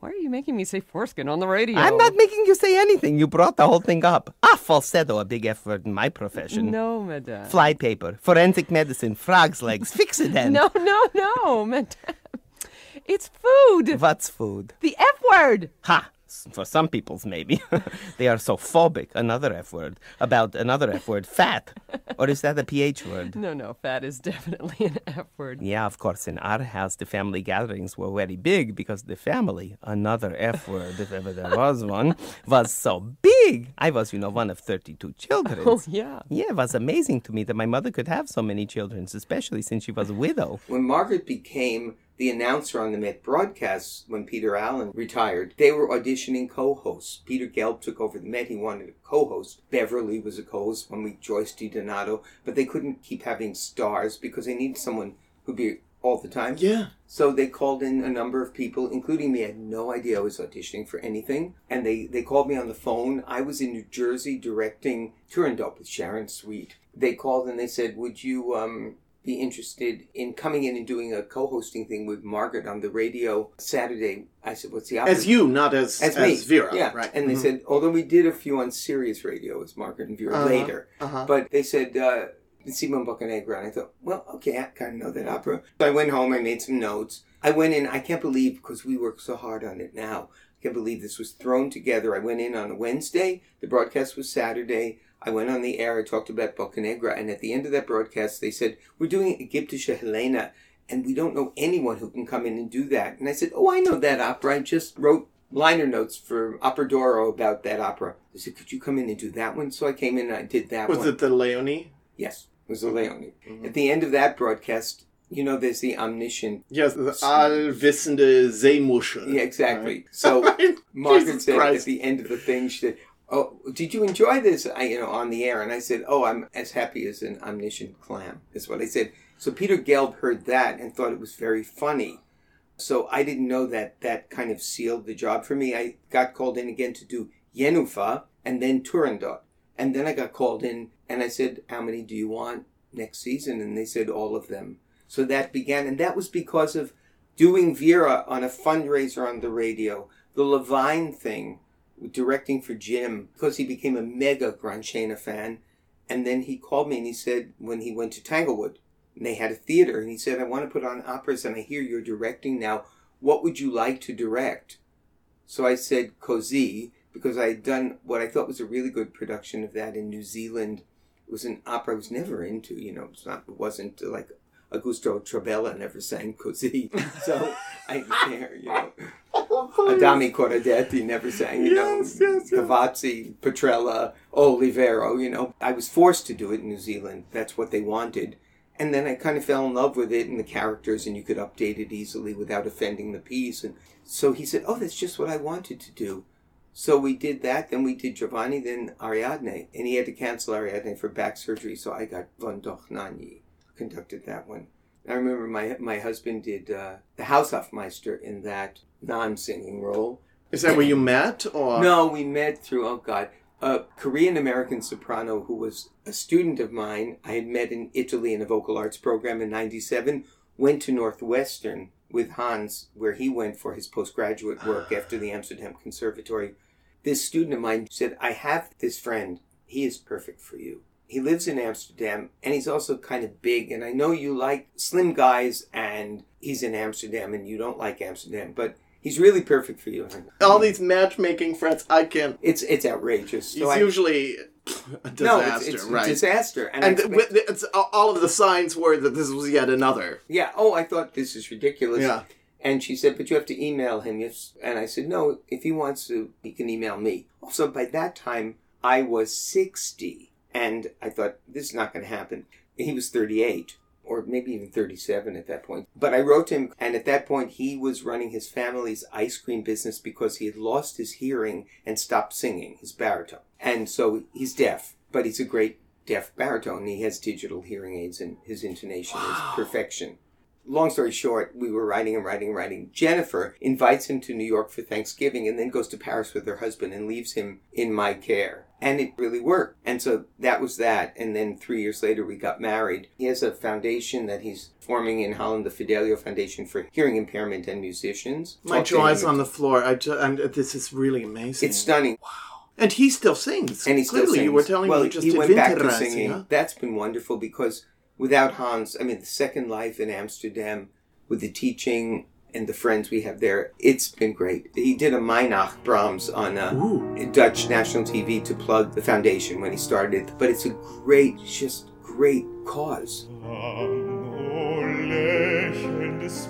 Why are you making me say foreskin on the radio? I'm not making you say anything. You brought the whole thing up. Ah, falsetto, a big F word in my profession. No, Madame. Flypaper, forensic medicine, frog's legs. Fix it then. No, no, no, Madame. It's food. What's food? The F word. Ha! S- For some people's, maybe. they are so phobic, another F word, about another F word, fat. Or is that a PH word? No, no, fat is definitely an F word. Yeah, of course. In our house, the family gatherings were very big because the family, another F word, if ever there was one, was so big. I was, you know, one of 32 children. Oh, yeah. Yeah, it was amazing to me that my mother could have so many children, especially since she was a widow. When Margaret became the announcer on the Met broadcasts when Peter Allen retired, they were auditioning co-hosts. Peter Gelb took over the Met. He wanted a co-host. Beverly was a co-host, one week Joyce DiDonato. But they couldn't keep having stars because they needed someone who'd be all the time. Yeah. So they called in a number of people, including me. I had no idea I was auditioning for anything. And they, they called me on the phone. I was in New Jersey directing Turandot with Sharon Sweet. They called and they said, Would you um, be interested in coming in and doing a co hosting thing with Margaret on the radio Saturday? I said, What's the opposite? As you, not as As, as. Vera. Yeah. Right. And they Mhm. said, although we did a few on Sirius Radio as Margaret and Vera Uh-huh, later, uh-huh. but they said, uh, Simon Boccanegra. And I thought, well, okay, I kind of know that opera. So I went home, I made some notes. I went in, I can't believe, because we work so hard on it now, I can't believe this was thrown together. I went in on a Wednesday, the broadcast was Saturday. I went on the air, I talked about Boccanegra, and at the end of that broadcast, they said, We're doing Egyptische Helena, and we don't know anyone who can come in and do that. And I said, Oh, I know that opera. I just wrote liner notes for Opera d'Oro about that opera. They said, Could you come in and do that one? So I came in and I did that Was one. it the Leonie? Yes, it was the Leonie. Mm-hmm. At the end of that broadcast, you know, there's the omniscient. Yes, the allwissende Seemuschel. Yeah, exactly. Right. So Margaret Jesus said Christ. at the end of the thing, she said, "Oh, did you enjoy this?" I, you know, on the air, and I said, "Oh, I'm as happy as an omniscient clam." Is what I said. So Peter Gelb heard that and thought it was very funny. So I didn't know that that kind of sealed the job for me. I got called in again to do Jenufa and then Turandot. And then I got called in and I said, How many do you want next season? And they said, All of them. So that began. And that was because of doing Vera on a fundraiser on the radio. The Levine thing, directing for Jim, because he became a mega Gran Scena fan. And then he called me and he said, when he went to Tanglewood, and they had a theater, and he said, I want to put on operas, and I hear you're directing now. What would you like to direct? So I said Così, because I had done what I thought was a really good production of that in New Zealand. It was an opera I was never into, you know, not, it wasn't like Augusta Oltrabella never sang Così. So I didn't care, you know. Adami Corradetti never sang, you know. Cavazzi, Petrella, Olivero, you know. I was forced to do it in New Zealand. That's what they wanted. And then I kind of fell in love with it and the characters, and you could update it easily without offending the piece. And so he said, Oh, that's just what I wanted to do. So we did that, then we did Giovanni, then Ariadne. And he had to cancel Ariadne for back surgery, so I got Von Dohnányi, conducted that one. I remember my my husband did uh, the Haushofmeister in that non-singing role. Is that where you met, or No, we met through, oh God, a Korean American soprano who was a student of mine. I had met in Italy in a vocal arts program in 97, went to Northwestern with Hans, where he went for his postgraduate work after the Amsterdam Conservatory. This student of mine said, I have this friend. He is perfect for you. He lives in Amsterdam and he's also kind of big. And I know you like slim guys and he's in Amsterdam and you don't like Amsterdam, but he's really perfect for you. all these matchmaking friends? I can't. It's it's outrageous. It's So I- usually a disaster, no, it's, it's right? a disaster. And, And expect- it's, all of the signs were that this was yet another. yeah, oh, I thought this is ridiculous. Yeah. And she said, but you have to email him. Yes. And I said, no, if he wants to, he can email me. Also, by that time, I was 60. And I thought, this is not going to happen. He was 38, or maybe even 37 at that point. But I wrote to him, and at that point, he was running his family's ice cream business because he had lost his hearing and stopped singing, his baritone. And so he's deaf, but he's a great deaf baritone. He has digital hearing aids, and his intonation is perfection. Long story short, we were writing and writing and writing. Jennifer invites him to New York for Thanksgiving and then goes to Paris with her husband and leaves him in my care. And it really worked. And so that was that. And then three years later, we got married. He has a foundation that he's forming in Holland, the Fidelio Foundation for Hearing Impairment and Musicians. My Talked jaw is on the floor. I ju- and this is really amazing. It's stunning. Wow. And he still sings. And he still Clearly, sings. you were telling well, me just he went back to singing. yeah? That's been wonderful because without Hans, I mean, the second life in Amsterdam with the teaching and the friends we have there. It's been great. He did a Mainacht Brahms on uh, Dutch national TV to plug the foundation when he started. But it's a great, just great cause. lächelndes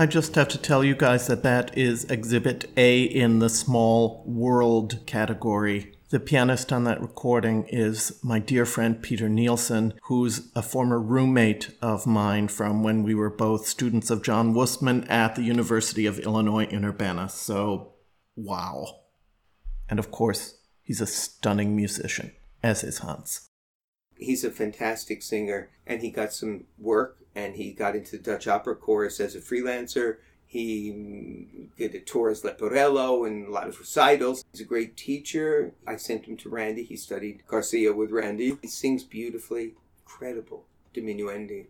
I just have to tell you guys that that is Exhibit A in the Small World category. The pianist on that recording is my dear friend Peter Nielsen, who's a former roommate of mine from when we were both students of John Wustman at the University of Illinois in Urbana. So, wow. And of course, he's a stunning musician, as is Hans. He's a fantastic singer, and he got some work, and he got into the Dutch Opera Chorus as a freelancer. He did a tour as Leporello and a lot of recitals. He's a great teacher. I sent him to Randy. He studied Garcia with Randy. He sings beautifully. Incredible. Diminuendi.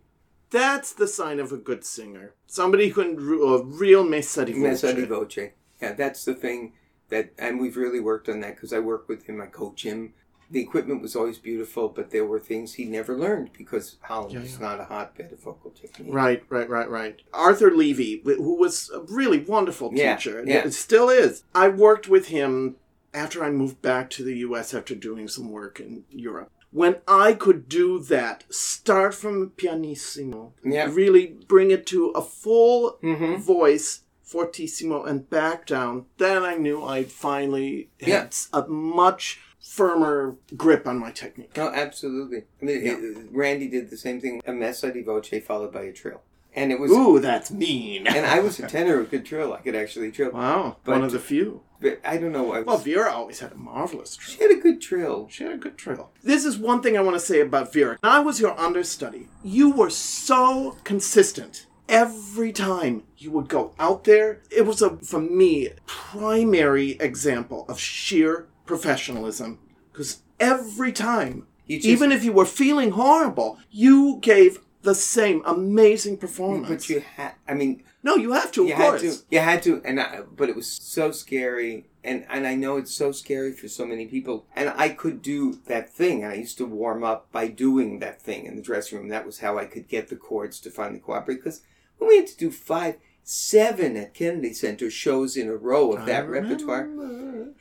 That's the sign of a good singer. Somebody who can a real messa di voce. Messa di voce. Yeah, that's the thing that, and we've really worked on that because I work with him, I coach him. The equipment was always beautiful, but there were things he never learned because Holland Yeah, is yeah. not a hotbed of vocal technique. Right, right, right, right. Arthur Levy, who was a really wonderful teacher, and yeah. it still is. I worked with him after I moved back to the U.S. after doing some work in Europe. When I could do that, start from pianissimo, Yeah. really bring it to a full Mhm. voice, fortissimo, and back down, then I knew I'd finally had Yeah. a much firmer grip on my technique. No, absolutely. I mean, it- Randy did the same thing. A messa di voce followed by a trill, and it was. Ooh, that's mean. and I was a tenor who could trill. I could actually trill. Wow, But- one of the few. But I don't know. I was, Well, Vera always had a marvelous trill. she had a good trill. She had a good trill. This is one thing I want to say about Vera. When I was your understudy. You were so consistent. Every time you would go out there, it was a, for me, primary example of sheer professionalism. Because every time, You just- even if you were feeling horrible, you gave the same amazing performance. But you had. I mean, no, you have to, of you course. had to. You had to. And I, but it was so scary. And and I know it's so scary for so many people. And I could do that thing. And I used to warm up by doing that thing in the dressing room. That was how I could get the chords to finally cooperate. Because when we had to do five, seven at Kennedy Center shows in a row of that repertoire,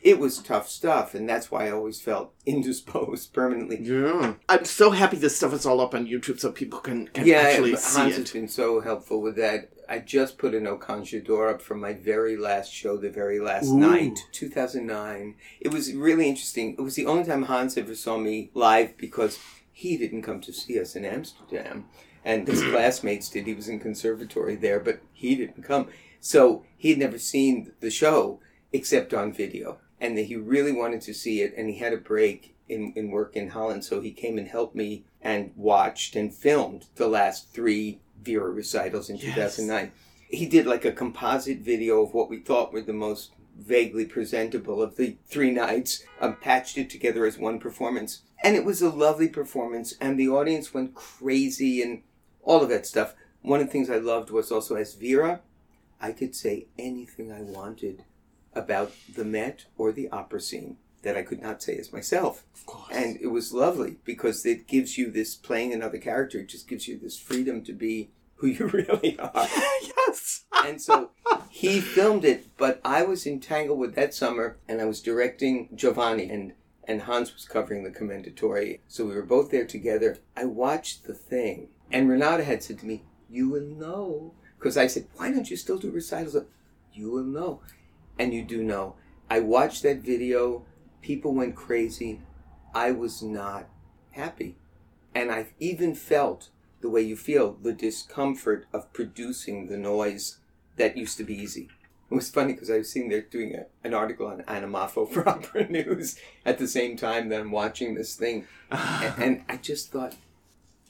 it was tough stuff. And that's why I always felt indisposed permanently. Yeah. I'm so happy this stuff is all up on YouTube so people can, can yeah, actually but see Hans it. has been so helpful with that. I just put an Oconjador up from my very last show, the very last Ooh. night, 2009. It was really interesting. It was the only time Hans ever saw me live because he didn't come to see us in Amsterdam. And his classmates did. He was in conservatory there, but he didn't come. So he had never seen the show except on video. And he really wanted to see it, and he had a break in, in work in Holland, so he came and helped me and watched and filmed the last three Vera recitals in 2009. He did like a composite video of what we thought were the most vaguely presentable of the three nights, um, patched it together as one performance. And it was a lovely performance, and the audience went crazy and all of that stuff. One of the things I loved was also as Vera, I could say anything I wanted about the Met or the opera scene that I could not say as myself. Of course. And it was lovely because it gives you this playing another character, it just gives you this freedom to be who you really are. yes. and so he filmed it, but I was entangled with that summer, and I was directing Giovanni, and and Hans was covering the commendatore. So we were both there together. I watched the thing, and Renata had said to me, "You will know," because I said, "Why don't you still do recitals?" You will know, and you do know. I watched that video. People went crazy. I was not happy, and I even felt the way you feel the discomfort of producing the noise that used to be easy. It was funny because I was sitting there doing a, an article on Anna Moffo for Opera News at the same time that I'm watching this thing. and, and I just thought,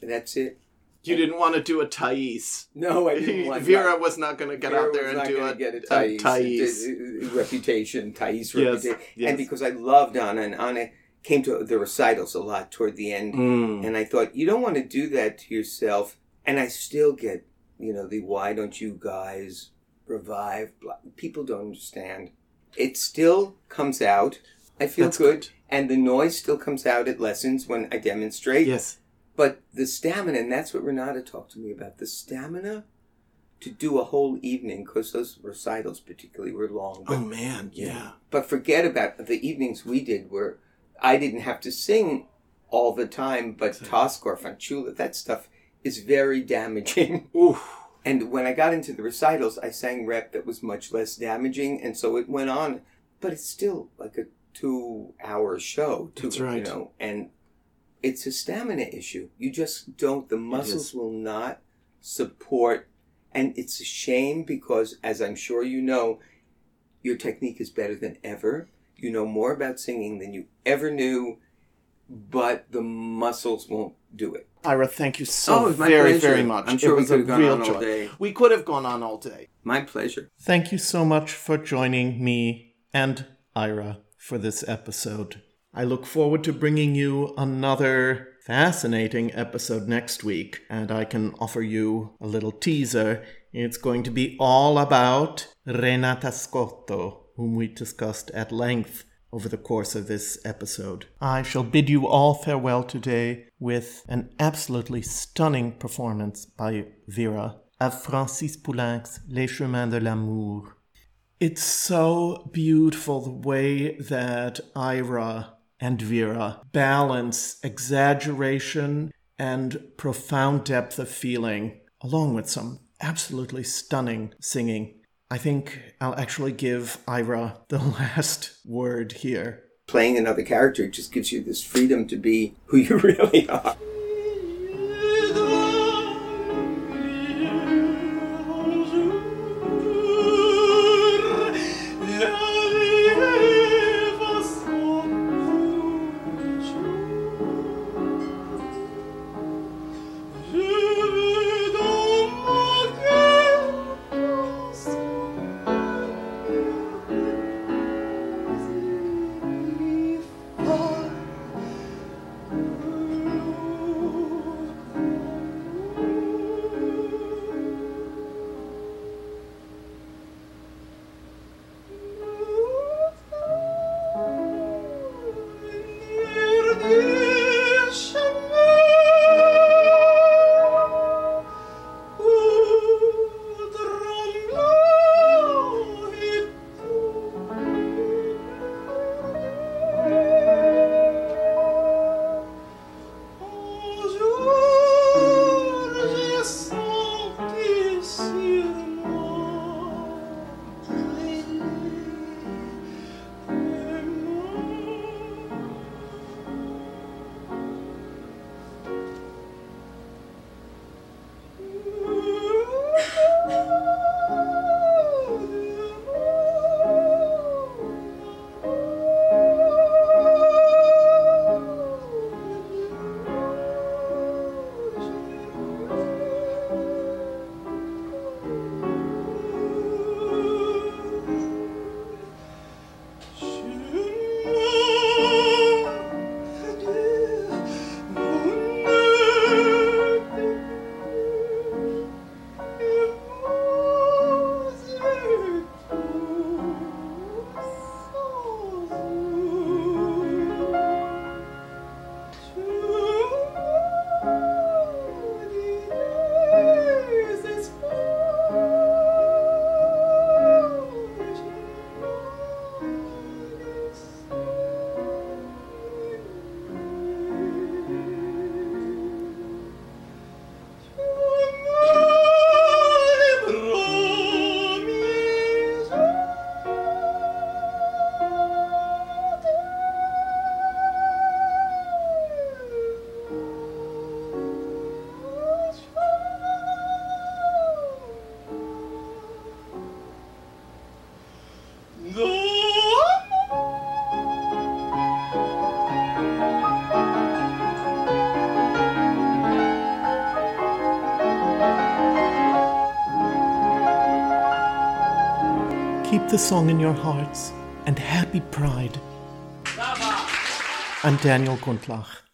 that's it. You didn't want to do a Thais. No, I didn't want Vera was not going to get Vera out there and do a, get a Thais, Thais. a- a- reputation, Thais Yes, reputation. yes. And because I loved Anna, and Anna came to the recitals a lot toward the end, Mm. and I thought, you don't want to do that to yourself. And I still get, you know, the why don't you guys revive? People don't understand. It still comes out. I feel That's good. And the noise still comes out at lessons when I demonstrate. Yes. But the stamina, and that's what Renata talked to me about the stamina to do a whole evening, because those recitals particularly were long. But, Oh man, yeah. But forget about the evenings we did where I didn't have to sing all the time, but Tosca, Fanciulla, that stuff is very damaging. And when I got into the recitals, I sang rep that was much less damaging, and so it went on. But it's still like a two-hour show. Two, That's right. You know, and it's a stamina issue. You just don't. The muscles will not support, and it's a shame because, as I'm sure you know, your technique is better than ever. You know more about singing than you ever knew, but the muscles won't do it. Ira, thank you so Oh, it was my very, pleasure. very much. I'm sure it we was could a have gone real on all joy. day. We could have gone on all day. My pleasure. Thank you so much for joining me and Ira for this episode. I look forward to bringing you another fascinating episode next week, and I can offer you a little teaser. It's going to be all about Renata Scotto, whom we discussed at length over the course of this episode. I shall bid you all farewell today with an absolutely stunning performance by Vera of Francis Poulenc's Les Chemins de l'Amour. It's so beautiful the way that Ira and Vera balance exaggeration and profound depth of feeling, along with some absolutely stunning singing. I think I'll actually give Ira the last word here. Playing another character just gives you this freedom to be who you really are. Song in your hearts and happy pride. I'm Daniel Gundlach.